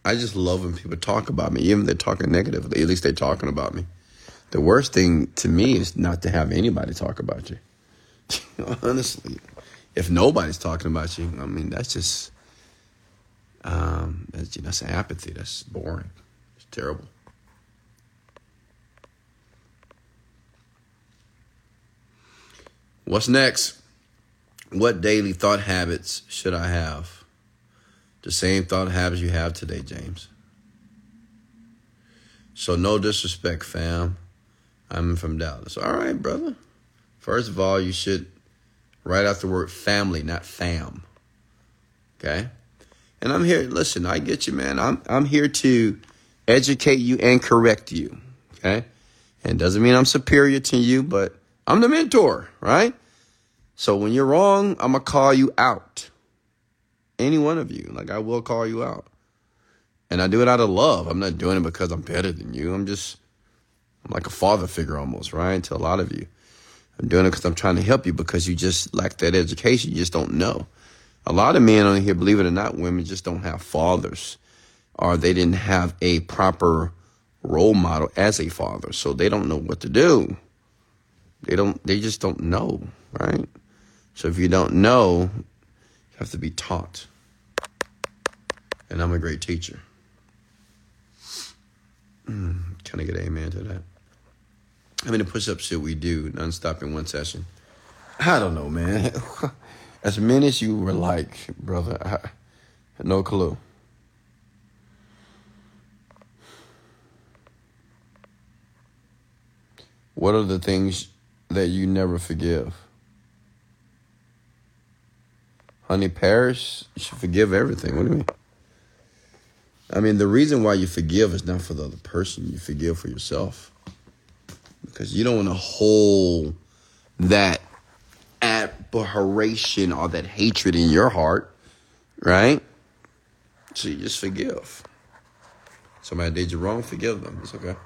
I just love when people talk about me, even if they're talking negatively. At least they're talking about me. The worst thing to me is not to have anybody talk about you. Honestly, if nobody's talking about you, I mean, that's just um, that's, that's apathy. That's boring. It's terrible. What's next? What daily thought habits should I have? The same thought habits you have today, James. So, no disrespect, fam. I'm from Dallas. All right, brother. First of all, you should write out the word family, not fam. Okay? And I'm here, listen, I get you, man. I'm I'm here to educate you and correct you. Okay? And doesn't mean I'm superior to you, but I'm the mentor, right? So when you're wrong, I'm to call you out. Any one of you. Like, I will call you out. And I do it out of love. I'm not doing it because I'm better than you. I'm just, I'm like a father figure almost, right? To a lot of you. I'm doing it because I'm trying to help you because you just lack that education. You just don't know. A lot of men on here, believe it or not, women just don't have fathers or they didn't have a proper role model as a father. So they don't know what to do. They don't, they just don't know, right? So if you don't know, you have to be taught. And I'm a great teacher. Mm, can I get amen to that? How many push ups should we do nonstop in one session? I don't know, man. As many as you were like, brother, I no clue. What are the things that you never forgive? Honey Paris, you should forgive everything. What do you mean? I mean, the reason why you forgive is not for the other person, you forgive for yourself. Because you don't want to hold that abhorration or that hatred in your heart, right? So you just forgive. Somebody did you wrong, forgive them. It's okay.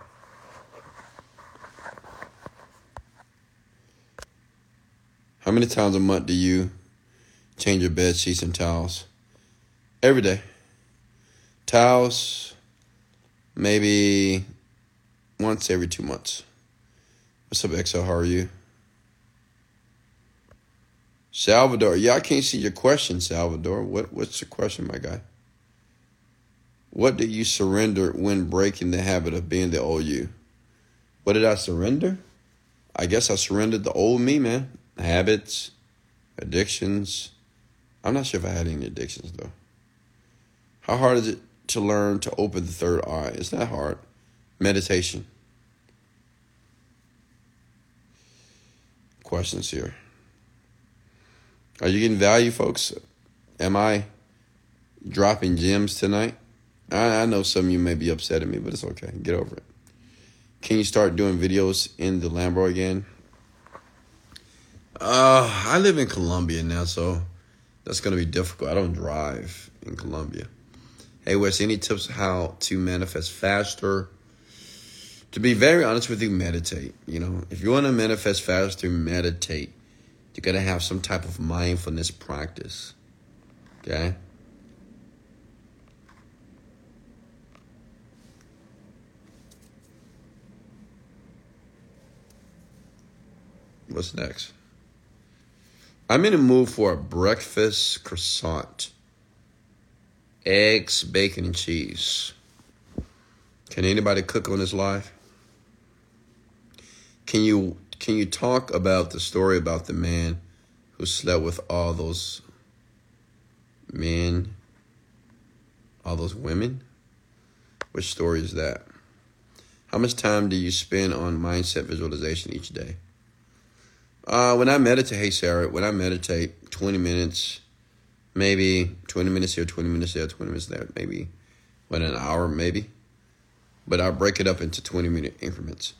How many times a month do you change your bed sheets and towels? Every day. Towels, maybe once every two months. What's up, XO? How are you? Salvador, yeah, I can't see your question, Salvador. What what's the question, my guy? What did you surrender when breaking the habit of being the old you? What did I surrender? I guess I surrendered the old me, man. Habits, addictions. I'm not sure if I had any addictions though. How hard is it to learn to open the third eye? It's not hard. Meditation. Questions here. Are you getting value, folks? Am I dropping gems tonight? I, I know some of you may be upset at me, but it's okay. Get over it. Can you start doing videos in the Lambo again? Uh, I live in Colombia now, so that's gonna be difficult. I don't drive in Colombia. Hey, Wes, any tips how to manifest faster? To be very honest with you, meditate. You know, if you want to manifest faster, meditate. You got to have some type of mindfulness practice. Okay? What's next? I'm in a mood for a breakfast croissant. Eggs, bacon, and cheese. Can anybody cook on this live? Can you can you talk about the story about the man who slept with all those men, all those women? Which story is that? How much time do you spend on mindset visualization each day? Uh, when I meditate, hey Sarah, when I meditate, 20 minutes, maybe 20 minutes here, 20 minutes there, 20 minutes there, maybe, what, an hour, maybe? But I break it up into 20 minute increments.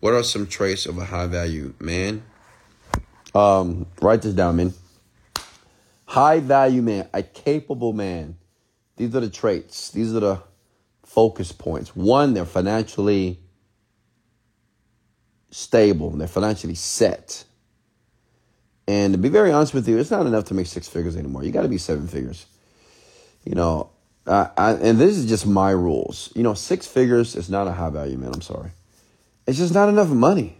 What are some traits of a high value man? Um, write this down, man. High value man, a capable man. These are the traits. These are the focus points. One, they're financially stable. They're financially set. And to be very honest with you, it's not enough to make six figures anymore. You got to be seven figures. You know, I, I, and this is just my rules. You know, six figures is not a high value man. I'm sorry. It's just not enough money.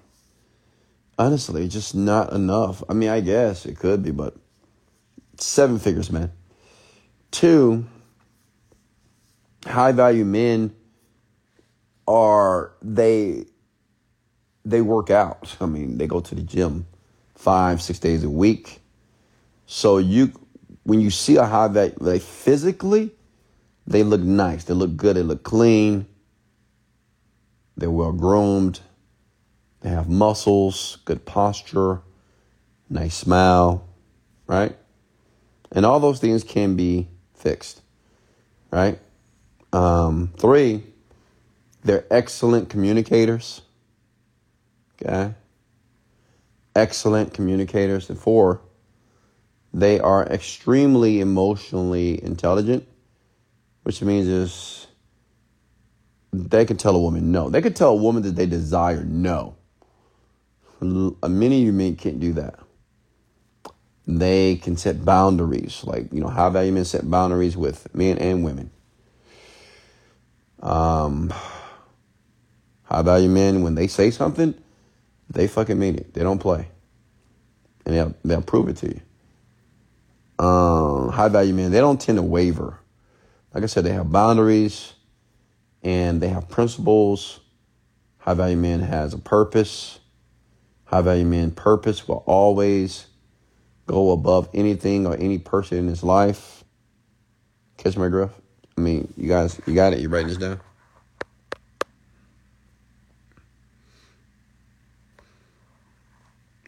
Honestly, just not enough. I mean, I guess it could be, but seven figures, man. Two, high value men are they they work out. I mean, they go to the gym five, six days a week. So you when you see a high value, they physically, they look nice. They look good. They look clean. They're well groomed. They have muscles, good posture, nice smile, right? And all those things can be fixed, right? Um, three, they're excellent communicators. Okay. Excellent communicators. And four, they are extremely emotionally intelligent, which means is they can tell a woman no. They can tell a woman that they desire no. Many of you men can't do that. They can set boundaries, like you know, high value men set boundaries with men and women. Um, high value men, when they say something, they fucking mean it. They don't play, and they'll they'll prove it to you. um, high value men, they don't tend to waver. Like I said, they have boundaries and they have principles. High value men has a purpose. High value men purpose will always go above anything or any person in his life. Catch my drift? I mean, you guys, you got it? You writing this down?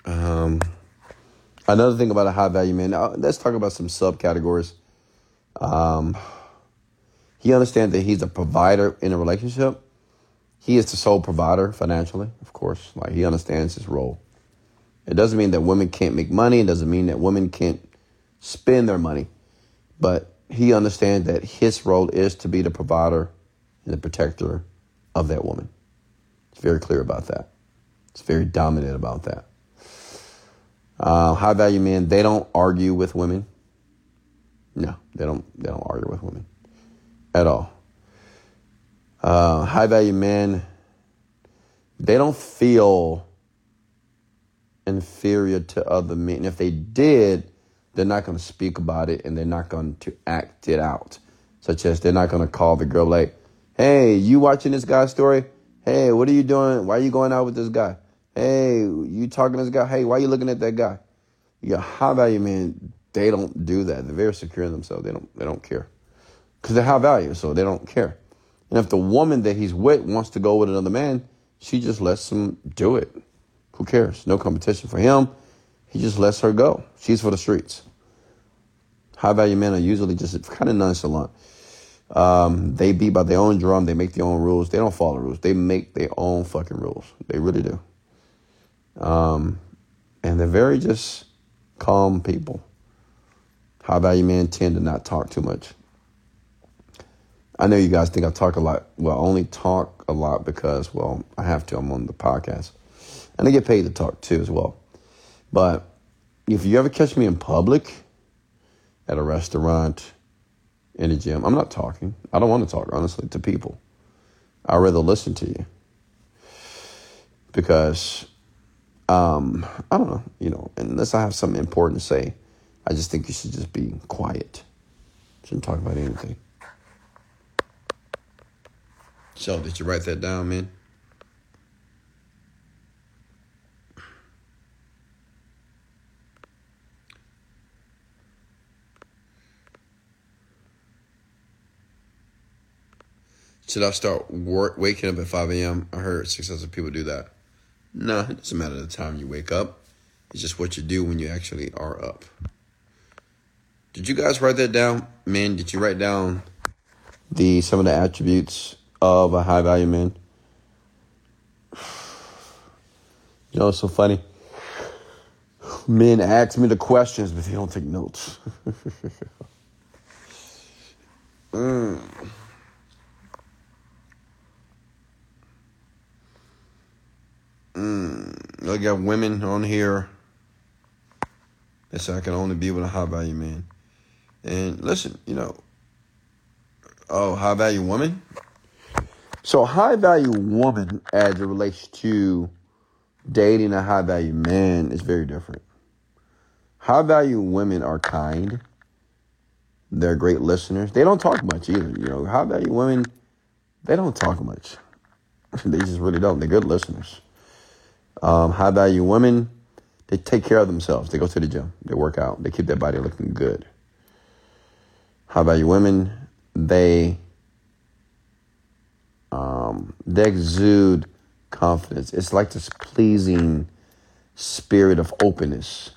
Um, another thing about a high value man. Now, let's talk about some subcategories. Um, he understands that he's a provider in a relationship. He is the sole provider financially, of course. Like he understands his role. It doesn't mean that women can't make money. It doesn't mean that women can't spend their money. But he understands that his role is to be the provider and the protector of that woman. It's very clear about that. It's very dominant about that. Uh, high value men, they don't argue with women. No, they don't. They don't argue with women at all. Uh, high value men, they don't feel inferior to other men. If they did, they're not going to speak about it and they're not going to act it out. Such as they're not going to call the girl like, "Hey, you watching this guy's story? Hey, what are you doing? Why are you going out with this guy? Hey, you talking to this guy? Hey, why are you looking at that guy? Yeah, high value men, they don't do that. They're very secure in themselves. They don't they don't care. Because they're high value, so they don't care. And if the woman that he's with wants to go with another man, she just lets him do it. Who cares? No competition for him. He just lets her go. She's for the streets. High value men are usually just kind of nonchalant. Um, they beat by their own drum. They make their own rules. They don't follow rules. They make their own fucking rules. They really do. Um, and they're very just calm people. High value men tend to not talk too much. I know you guys think I talk a lot. Well, I only talk a lot because, well, I have to. I'm on the podcast. And I get paid to talk too as well. But if you ever catch me in public, at a restaurant, in a gym, I'm not talking. I don't want to talk, honestly, to people. I'd rather listen to you. Because um, I don't know, you know, unless I have something important to say, I just think you should just be quiet. Shouldn't talk about anything. So, did you write that down, man? Should I start work, waking up at 5 a.m.? I heard successful people do that. No, it doesn't matter the time you wake up. It's just what you do when you actually are up. Did you guys write that down? Man, did you write down the some of the attributes of a high value man? You know, it's so funny. Men ask me the questions, but they don't take notes. mm. Mm, I got women on here that say I can only be with a high value man. And listen, you know, oh, high value woman? So, high value woman as it relates to dating a high value man is very different. High value women are kind. They're great listeners. They don't talk much either. You know, high value women, they don't talk much. they just really don't. They're good listeners. Um, high value women, they take care of themselves. They go to the gym, they work out, they keep their body looking good. High value women, they um, they exude confidence. It's like this pleasing spirit of openness.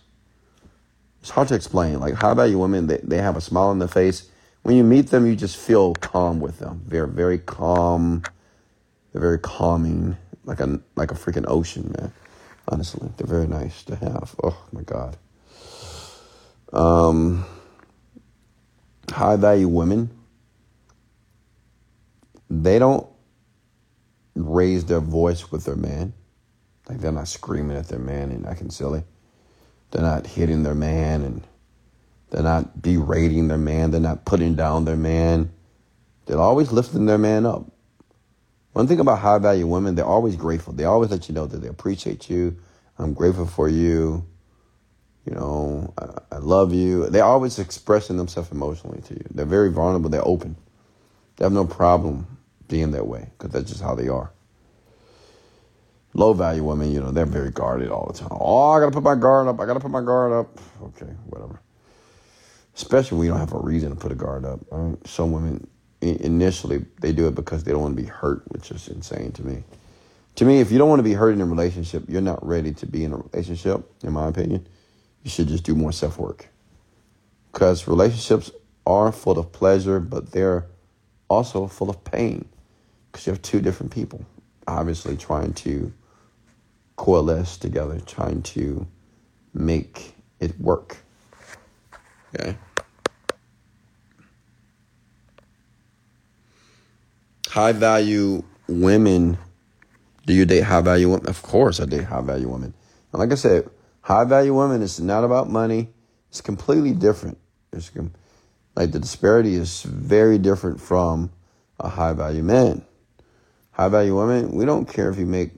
It's hard to explain. Like how about value women, they, they have a smile on their face. When you meet them, you just feel calm with them. They're very calm. They're very calming like a like a freaking ocean, man. Honestly, they're very nice to have. Oh my god. Um, high value women. They don't raise their voice with their man. Like they're not screaming at their man and acting silly. They're not hitting their man and they're not berating their man. They're not putting down their man. They're always lifting their man up. One thing about high value women, they're always grateful. They always let you know that they appreciate you. I'm grateful for you. You know, I, I love you. They're always expressing themselves emotionally to you. They're very vulnerable. They're open. They have no problem being that way because that's just how they are. Low value women, you know, they're very guarded all the time. Oh, I gotta put my guard up. I gotta put my guard up. Okay, whatever. Especially when you don't have a reason to put a guard up. Right? Some women initially they do it because they don't want to be hurt, which is insane to me. To me, if you don't want to be hurt in a relationship, you're not ready to be in a relationship, in my opinion. You should just do more self work. Because relationships are full of pleasure, but they're also full of pain. Because you have two different people, obviously trying to coalesce together, trying to make it work. Okay. High value women. Do you date high value women? Of course, I date high value women. And like I said, high value women is not about money. It's completely different. It's like the disparity is very different from a high value man. High value women, we don't care if you make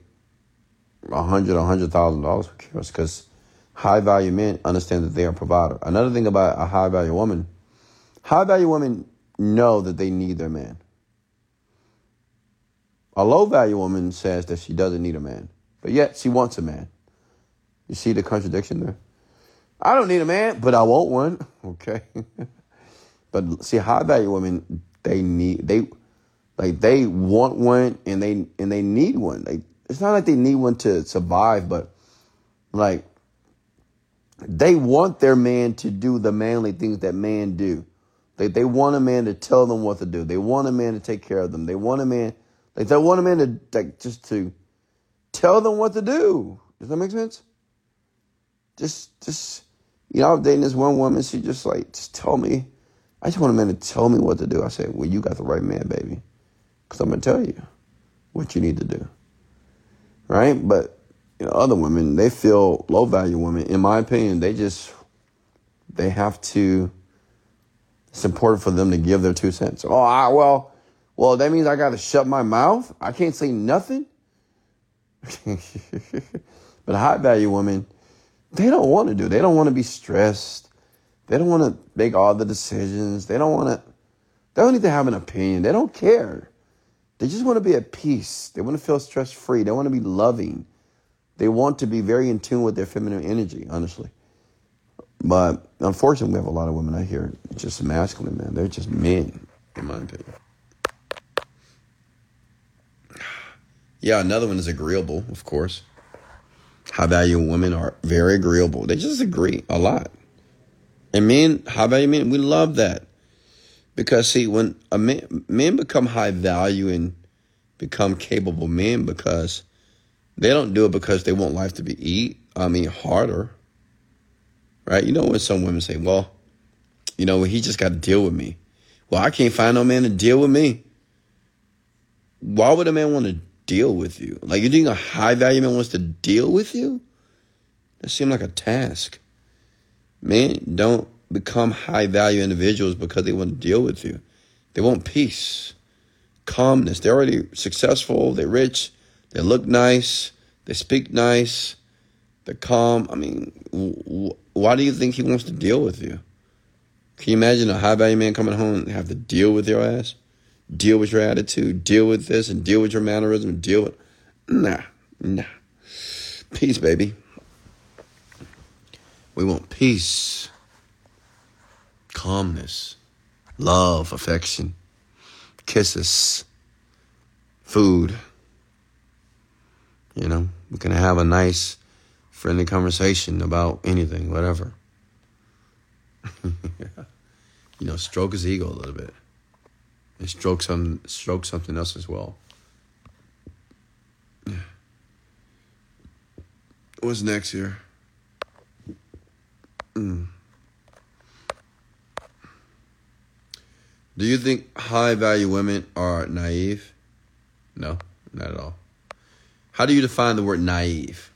a hundred, a hundred thousand dollars. Who cares? Because high value men understand that they are a provider. Another thing about a high value woman, high value women know that they need their man. A low value woman says that she doesn't need a man, but yet she wants a man. You see the contradiction there? I don't need a man, but I want one. Okay. but see, high value women, they need they like they want one and they and they need one. Like it's not like they need one to survive, but like they want their man to do the manly things that men do. They they want a man to tell them what to do. They want a man to take care of them. They want a man like they want a man to like just to tell them what to do. Does that make sense? Just just you know, I'm dating this one woman, she just like just tell me. I just want a man to tell me what to do. I said, Well, you got the right man, baby. Cause I'm gonna tell you what you need to do. Right? But you know, other women, they feel low value women, in my opinion, they just they have to it's important for them to give their two cents. Oh, I, well, well, that means I got to shut my mouth. I can't say nothing. but high value women, they don't want to do. They don't want to be stressed. They don't want to make all the decisions. They don't want to. They don't need to have an opinion. They don't care. They just want to be at peace. They want to feel stress free. They want to be loving. They want to be very in tune with their feminine energy, honestly. But unfortunately, we have a lot of women out here just masculine, man. They're just men, in my opinion. Yeah, another one is agreeable, of course. High value women are very agreeable. They just agree a lot. And men, high value men, we love that. Because see, when a man, men become high value and become capable men because they don't do it because they want life to be eat. I mean harder. Right? You know when some women say, Well, you know, he just got to deal with me. Well, I can't find no man to deal with me. Why would a man want to deal with you? Like you think a high value man wants to deal with you? That seems like a task. Man, don't become high value individuals because they want to deal with you. They want peace, calmness. They're already successful, they're rich, they look nice, they speak nice, they're calm. I mean, why do you think he wants to deal with you? Can you imagine a high value man coming home and have to deal with your ass? deal with your attitude, deal with this, and deal with your mannerism, deal with. Nah, nah. Peace, baby. We want peace, calmness, love, affection, kisses, food. You know, we can have a nice, friendly conversation about anything, whatever. you know, stroke his ego a little bit and stroke some stroke something else as well. What's next here? Mm. Do you think high value women are naive? No, not at all. How do you define the word naive?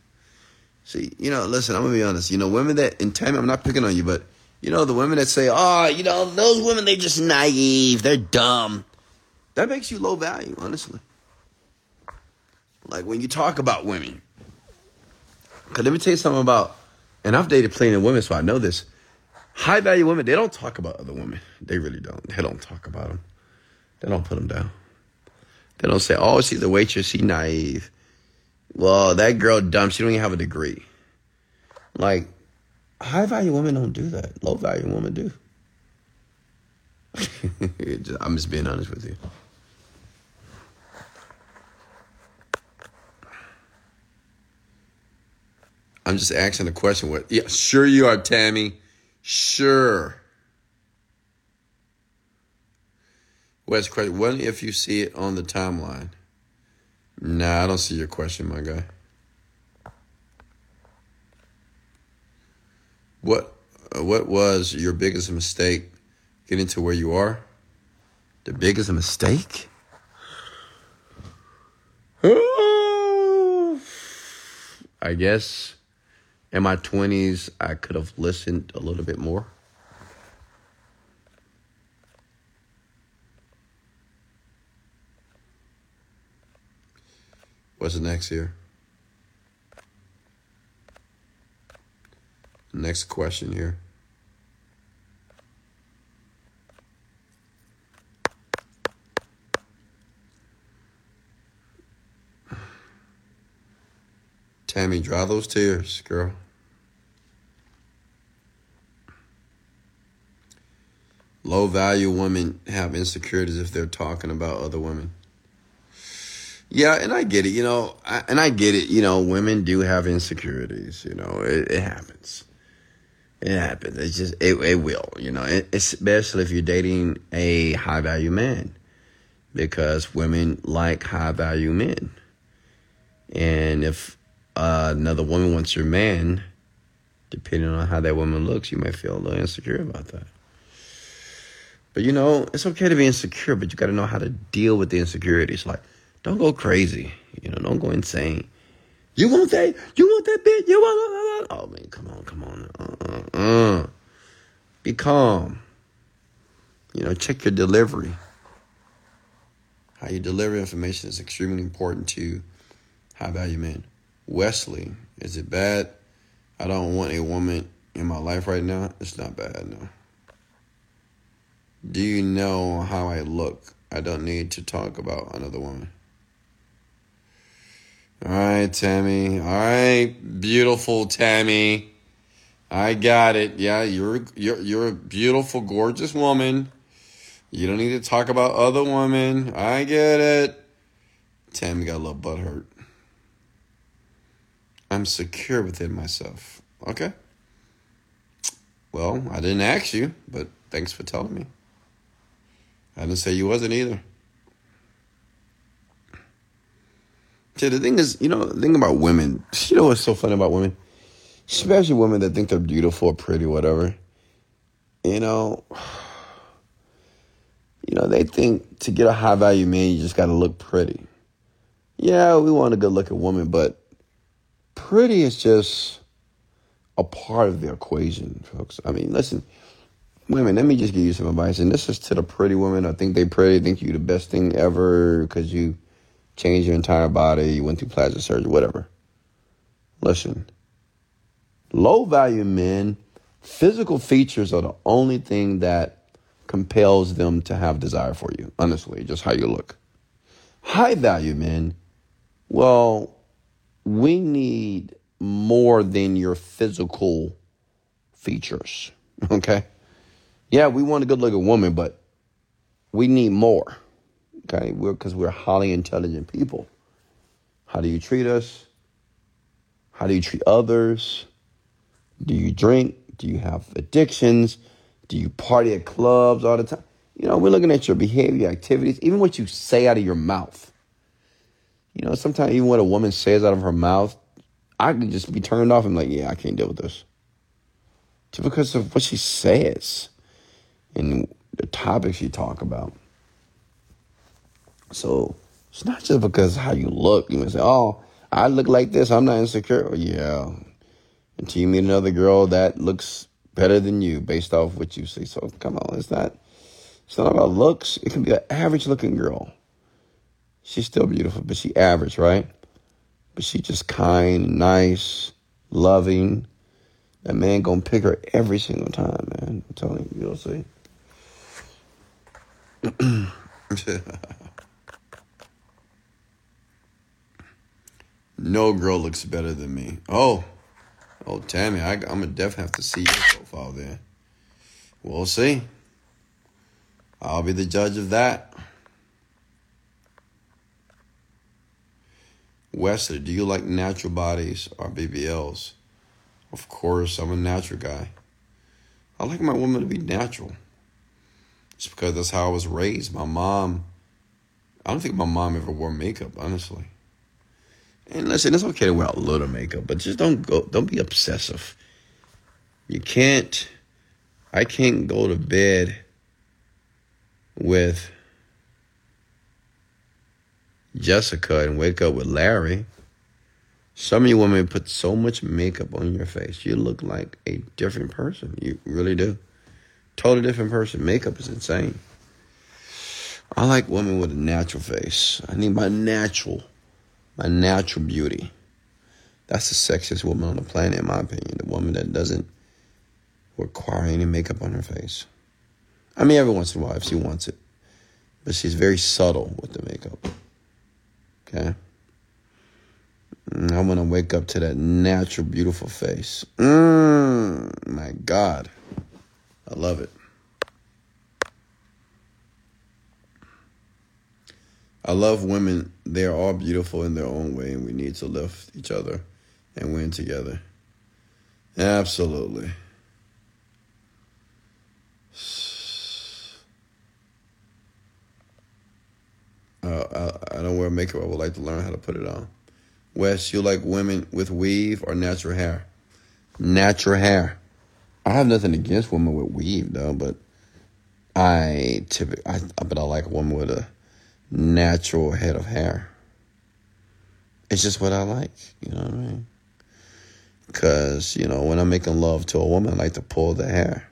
See, you know, listen, I'm gonna be honest. You know, women that, in time, I'm not picking on you, but you know, the women that say, oh, you know, those women, they're just naive. They're dumb. That makes you low value, honestly. Like when you talk about women. Because let me tell you something about and I've dated plenty of women, so I know this. High value women, they don't talk about other women. They really don't. They don't talk about them. They don't put them down. They don't say, "Oh, she's a waitress. She naive." Well, that girl dumb. She don't even have a degree. Like, high value women don't do that. Low value women do. I'm just being honest with you. I'm just asking the question. What? Yeah, sure you are, Tammy. Sure. Wes question. What if you see it on the timeline? Nah, I don't see your question, my guy. What uh, what was your biggest mistake getting to where you are? The biggest mistake? I guess in my 20s I could have listened a little bit more. What's the next here? Next question here. Tammy, dry those tears, girl. Low value women have insecurities if they're talking about other women. Yeah, and I get it, you know, I, and I get it, you know, women do have insecurities, you know, it, it happens. It happens. It's just, it, it will, you know, it, especially if you're dating a high value man because women like high value men. And if uh, another woman wants your man, depending on how that woman looks, you might feel a little insecure about that. But you know, it's okay to be insecure, but you got to know how to deal with the insecurities. Like, don't go crazy. You know, don't go insane. You want that? You want that bitch? You want? Oh man, come on, come on. Uh, uh, uh. Be calm. You know, check your delivery. How you deliver information is extremely important to how high value men. Wesley, is it bad? I don't want a woman in my life right now. It's not bad, no. Do you know how I look? I don't need to talk about another woman. All right, Tammy. All right, beautiful Tammy. I got it. Yeah, you're you're you're a beautiful, gorgeous woman. You don't need to talk about other women. I get it. Tammy got a little butt hurt. I'm secure within myself. Okay. Well, I didn't ask you, but thanks for telling me. I didn't say you wasn't either. See, the thing is, you know, the thing about women, you know what's so funny about women? Especially women that think they're beautiful or pretty, whatever. You know, you know, they think to get a high value man, you just got to look pretty. Yeah, we want a good looking woman, but pretty is just a part of the equation, folks. I mean, listen, women, let me just give you some advice. And this is to the pretty women. I think they pretty, think you the best thing ever because you changed your entire body, you went through plastic surgery, whatever. Listen, low value men, physical features are the only thing that compels them to have desire for you, honestly, just how you look. High value men, well, we need more than your physical features, okay? Yeah, we want a good looking woman, but we need more. Okay, we're because we're highly intelligent people. How do you treat us? How do you treat others? Do you drink? Do you have addictions? Do you party at clubs all the time? You know, we're looking at your behavior, activities, even what you say out of your mouth. You know, sometimes even what a woman says out of her mouth, I can just be turned off and like, yeah, I can't deal with this. Just because of what she says and the topics you talk about. So it's not just because how you look. You may say, oh, I look like this. I'm not insecure. Yeah. Until you meet another girl that looks better than you based off what you see. So come on, it's not it's not about looks. It can be an average looking girl. She's still beautiful, but she average, right? But she just kind, nice, loving, That man gonna pick her every single time, man. I'm telling you, you'll see. no girl looks better than me. Oh, oh, Tammy, I, I'm gonna definitely have to see your profile there. We'll see. I'll be the judge of that. Wesley, do you like natural bodies or BBLs? Of course, I'm a natural guy. I like my woman to be natural. It's because that's how I was raised. My mom, I don't think my mom ever wore makeup, honestly. And listen, it's okay to wear a little makeup, but just don't go, don't be obsessive. You can't, I can't go to bed with Jessica and wake up with Larry. Some of you women put so much makeup on your face, you look like a different person. You really do. Totally different person. Makeup is insane. I like women with a natural face. I need my natural, my natural beauty. That's the sexiest woman on the planet, in my opinion. The woman that doesn't require any makeup on her face. I mean, every once in a while, if she wants it. But she's very subtle with the makeup. Okay? Mm, I want to wake up to that natural, beautiful face. Mmm, my God. I love it. I love women. They're all beautiful in their own way, and we need to lift each other and win together. Absolutely. Uh, I, I don't wear makeup. I would like to learn how to put it on. Wes, you like women with weave or natural hair? Natural hair. I have nothing against women with weave though, but I typically, I, but I like a woman with a natural head of hair. It's just what I like, you know what I mean? Because, you know, when I'm making love to a woman, I like to pull the hair.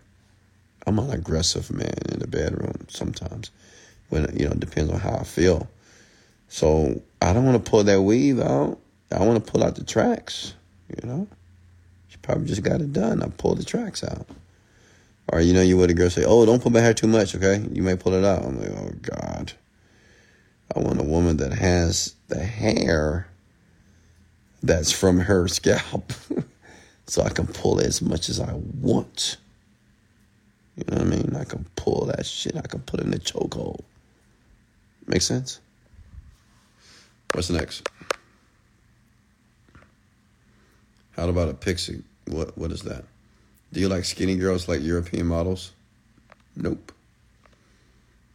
I'm an aggressive man in the bedroom sometimes. When, you know, it depends on how I feel. So I don't want to pull that weave out. I want to pull out the tracks, you know? She probably just got it done. I pulled the tracks out. Or, you know, you would a girl say, oh, don't pull my hair too much, okay? You may pull it out. I'm like, oh, God. I want a woman that has the hair that's from her scalp so I can pull it as much as I want. You know what I mean? I can pull that shit. I can put it in a chokehold. Make sense? What's next? How about a pixie? What what is that? Do you like skinny girls like European models? Nope.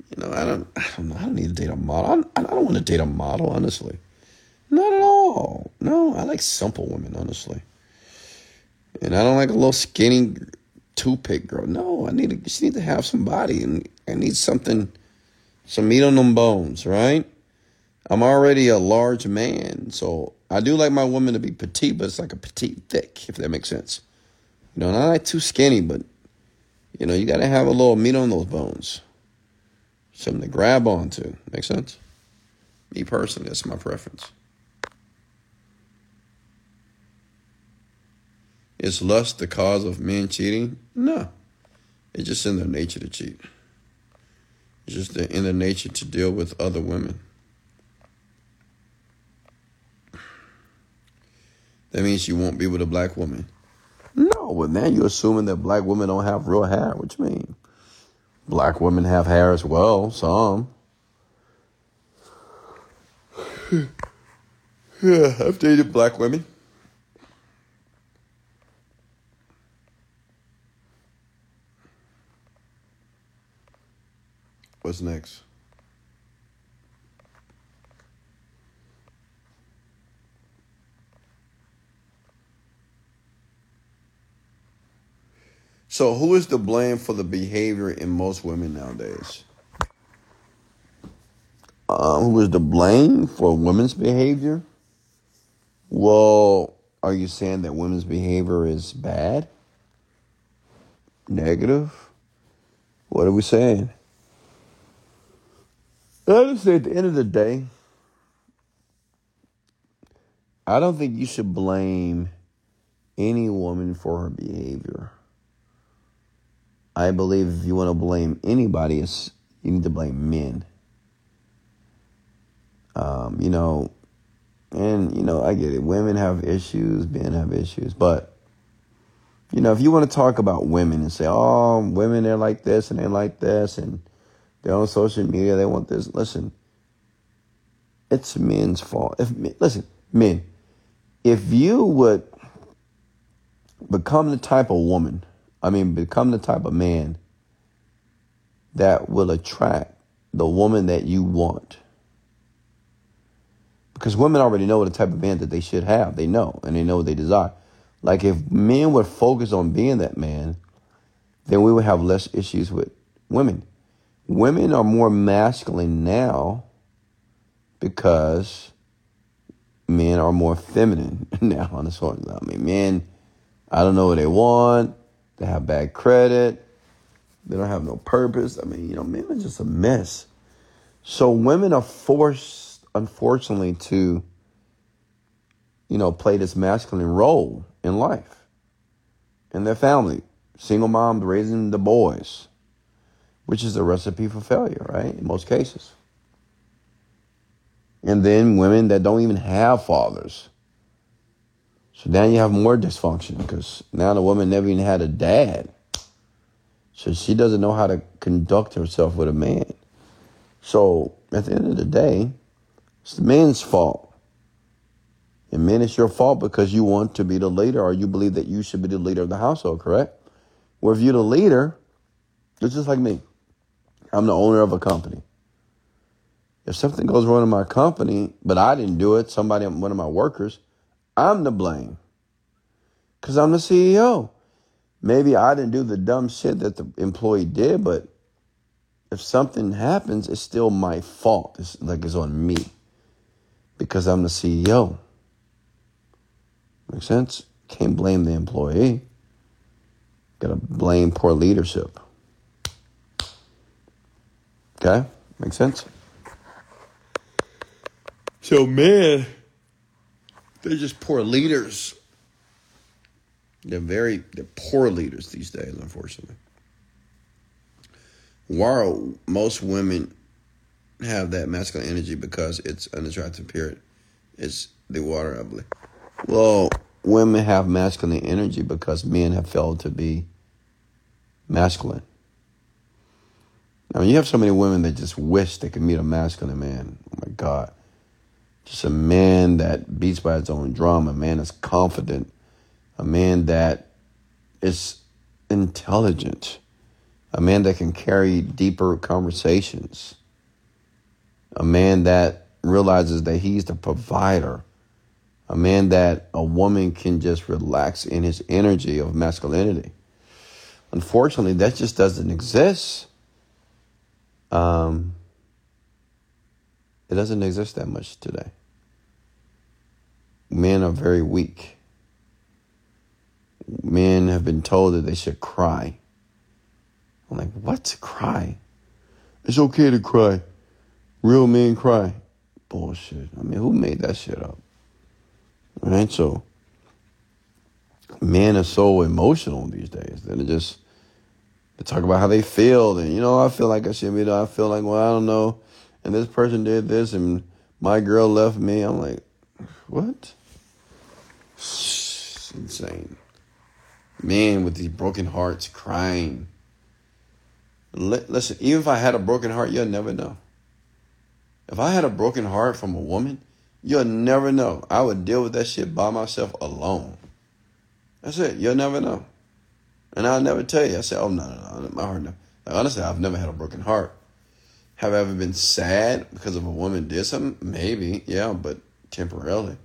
You know, I don't I don't know. I don't need to date a model. I, I don't want to date a model, honestly. Not at all. No, I like simple women, honestly. And I don't like a little skinny toothpick girl. No, I need to she need to have some body and I need something some meat on them bones, right? I'm already a large man, so I do like my woman to be petite, but it's like a petite thick, if that makes sense. You know, not like too skinny, but you know, you got to have a little meat on those bones, something to grab onto. Make sense? Me personally, that's my preference. Is lust the cause of men cheating? No, it's just in their nature to cheat. It's just in their nature to deal with other women. That means you won't be with a black woman. No, but now you're assuming that black women don't have real hair. What you mean? Black women have hair as well, some. yeah, I've dated black women. What's next? So, who is to blame for the behavior in most women nowadays? Uh, who is to blame for women's behavior? Well, are you saying that women's behavior is bad? Negative? What are we saying? Honestly, at the end of the day, I don't think you should blame any woman for her behavior. I believe if you want to blame anybody, it's, you need to blame men. Um, you know, and you know, I get it. Women have issues, men have issues, but you know, if you want to talk about women and say, "Oh, women they're like this and they're like this," and they're on social media, they want this. Listen, it's men's fault. If listen, men, if you would become the type of woman, I mean, become the type of man that will attract the woman that you want. Because women already know the type of man that they should have. They know, and they know what they desire. Like if men would focus on being that man, then we would have less issues with women. Women are more masculine now because men are more feminine now on the sort. I mean, men, I don't know what they want. They have bad credit. They don't have no purpose. I mean, you know, men are just a mess. So women are forced, unfortunately, to, you know, play this masculine role in life, in their family. Single moms raising the boys, which is a recipe for failure, right? In most cases. And then women that don't even have fathers. So now you have more dysfunction because now the woman never even had a dad. So she doesn't know how to conduct herself with a man. So at the end of the day, it's the man's fault. And men, it's your fault because you want to be the leader or you believe that you should be the leader of the household, correct? Well, if you're the leader, it's just like me. I'm the owner of a company. If something goes wrong in my company, but I didn't do it, somebody, one of my workers, I'm to blame. Because I'm the CEO. Maybe I didn't do the dumb shit that the employee did, but if something happens, it's still my fault. It's like it's on me because I'm the CEO. Make sense? Can't blame the employee. Gotta blame poor leadership. Okay? Make sense? So, man, they're just poor leaders. They're very they're poor leaders these days, unfortunately. Why most women have that masculine energy because it's an attractive period. It's the water, I believe. Well, women have masculine energy because men have failed to be masculine. I mean, you have so many women that just wish they could meet a masculine man. Oh my God. Just a man that beats by his own drum, a man that's confident, a man that is intelligent, a man that can carry deeper conversations, a man that realizes that he's the provider, a man that a woman can just relax in his energy of masculinity. Unfortunately, that just doesn't exist. Um, it doesn't exist that much today. Men are very weak. Men have been told that they should cry. I'm like, what to cry? It's okay to cry. Real men cry. Bullshit. I mean, who made that shit up? Right, so men are so emotional these days that it just they talk about how they feel and you know I feel like I should be I feel like well I don't know and this person did this and my girl left me. I'm like, what? It's insane. Man with these broken hearts crying. Listen, even if I had a broken heart, you'll never know. If I had a broken heart from a woman, you'll never know. I would deal with that shit by myself alone. That's it. You'll never know. And I'll never tell you. I say, oh, no, no, no. My heart, no. Like, honestly, I've never had a broken heart. Have I ever been sad because of a woman did something? Maybe, yeah, but temporarily.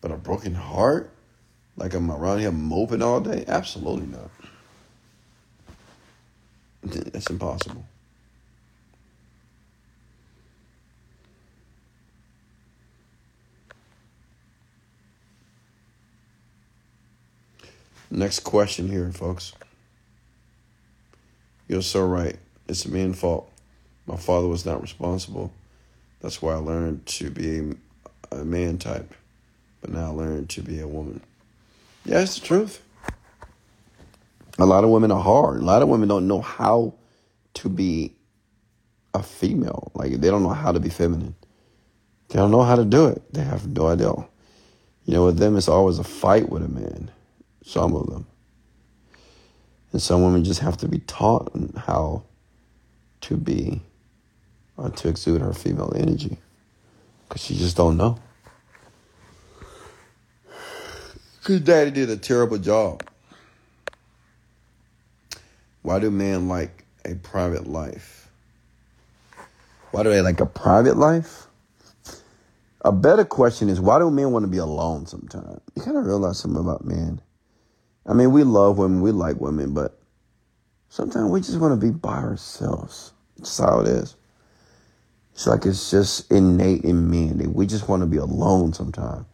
But a broken heart? Like I'm around here moping all day? Absolutely not. That's impossible. Next question here, folks. You're so right. It's a man's fault. My father was not responsible. That's why I learned to be a, a man type, but now I learned to be a woman. Yeah, it's the truth. A lot of women are hard. A lot of women don't know how to be a female. Like they don't know how to be feminine. They don't know how to do it. They have no idea. You know, with them, it's always a fight with a man. Some of them. And some women just have to be taught how to be, or to exude her female energy. Because she just don't know. Because daddy did a terrible job. Why do men like a private life? Why do they like a private life? A better question is why do men want to be alone sometimes? You kind of realize something about men. I mean, we love women, we like women, but sometimes we just want to be by ourselves. That's how it is. It's like it's just innate in men. that We just want to be alone sometimes.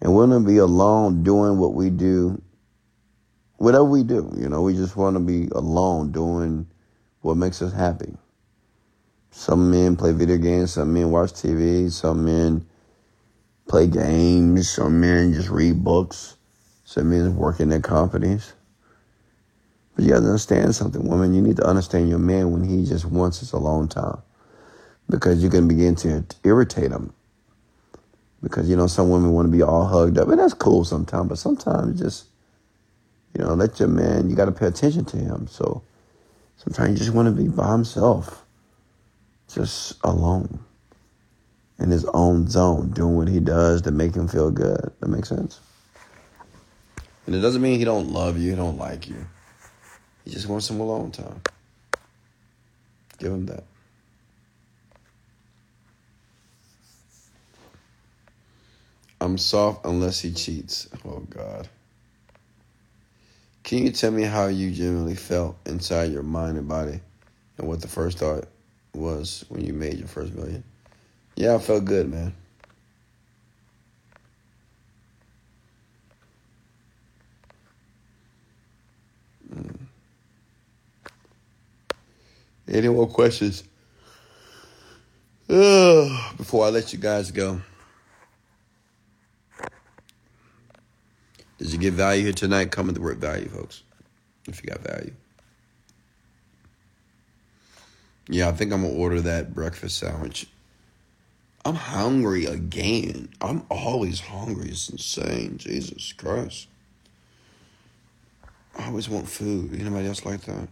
And we want to be alone doing what we do, whatever we do. You know, we just want to be alone doing what makes us happy. Some men play video games, some men watch TV, some men play games, some men just read books, some men work in their companies. But you got to understand something, woman. You need to understand your man when he just wants his alone time. Because you can begin to irritate him. Because, you know, some women want to be all hugged up. And that's cool sometimes. But sometimes just, you know, let your man, you got to pay attention to him. So sometimes you just want to be by himself, just alone in his own zone, doing what he does to make him feel good. That makes sense. And it doesn't mean he don't love you, he don't like you. He just wants some alone time. Give him that. I'm soft unless he cheats. Oh God. Can you tell me how you genuinely felt inside your mind and body and what the first thought was when you made your first million? Yeah, I felt good, man. Mm. Any more questions? Ugh, before I let you guys go. Did you get value here tonight? Come with the word value, folks. If you got value. Yeah, I think I'm gonna order that breakfast sandwich I'm hungry again. I'm always hungry. It's insane. Jesus Christ. I always want food. Anybody else like that?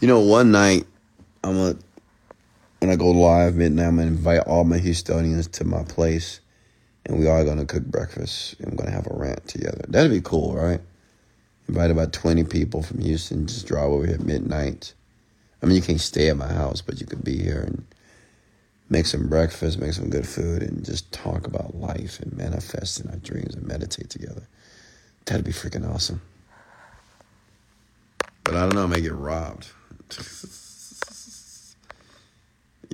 You know, one night I'm gonna when I go live midnight, I'm gonna invite all my Houstonians to my place, and we are gonna cook breakfast. And we're gonna have a rant together. That'd be cool, right? Invite about 20 people from Houston. Just drive over here at midnight I mean, you can't stay at my house, but you could be here and make some breakfast, make some good food, and just talk about life and manifest in our dreams and meditate together. That'd be freaking awesome. But I don't know, I may get robbed.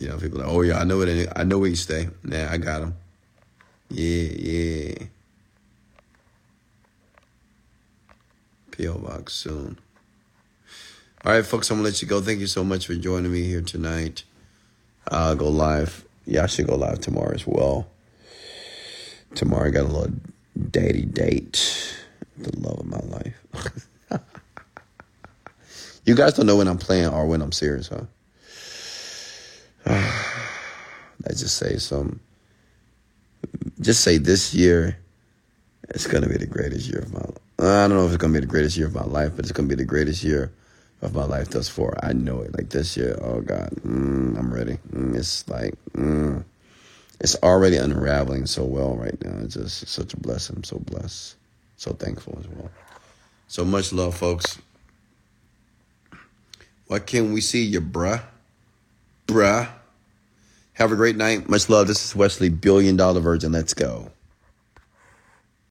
you know, people like, oh yeah, I know it. I know where you stay. Nah, I got him. Yeah, yeah. PO box soon. All right, folks, I'm to let you go. Thank you so much for joining me here tonight. I'll go live. Yeah, I should go live tomorrow as well. Tomorrow I got a little daddy date. The love of my life. you guys don't know when I'm playing or when I'm serious, huh? I just say some. Just say this year, it's gonna be the greatest year of my. I don't know if it's gonna be the greatest year of my life, but it's gonna be the greatest year of my life thus far. I know it. Like this year, oh God, mm, I'm ready. Mm, it's like, mm, it's already unraveling so well right now. It's just such a blessing. I'm so blessed, so thankful as well. So much love, folks. What can't we see you, bruh? Bruh. Have a great night. Much love. This is Wesley, Billion Dollar Virgin. Let's go.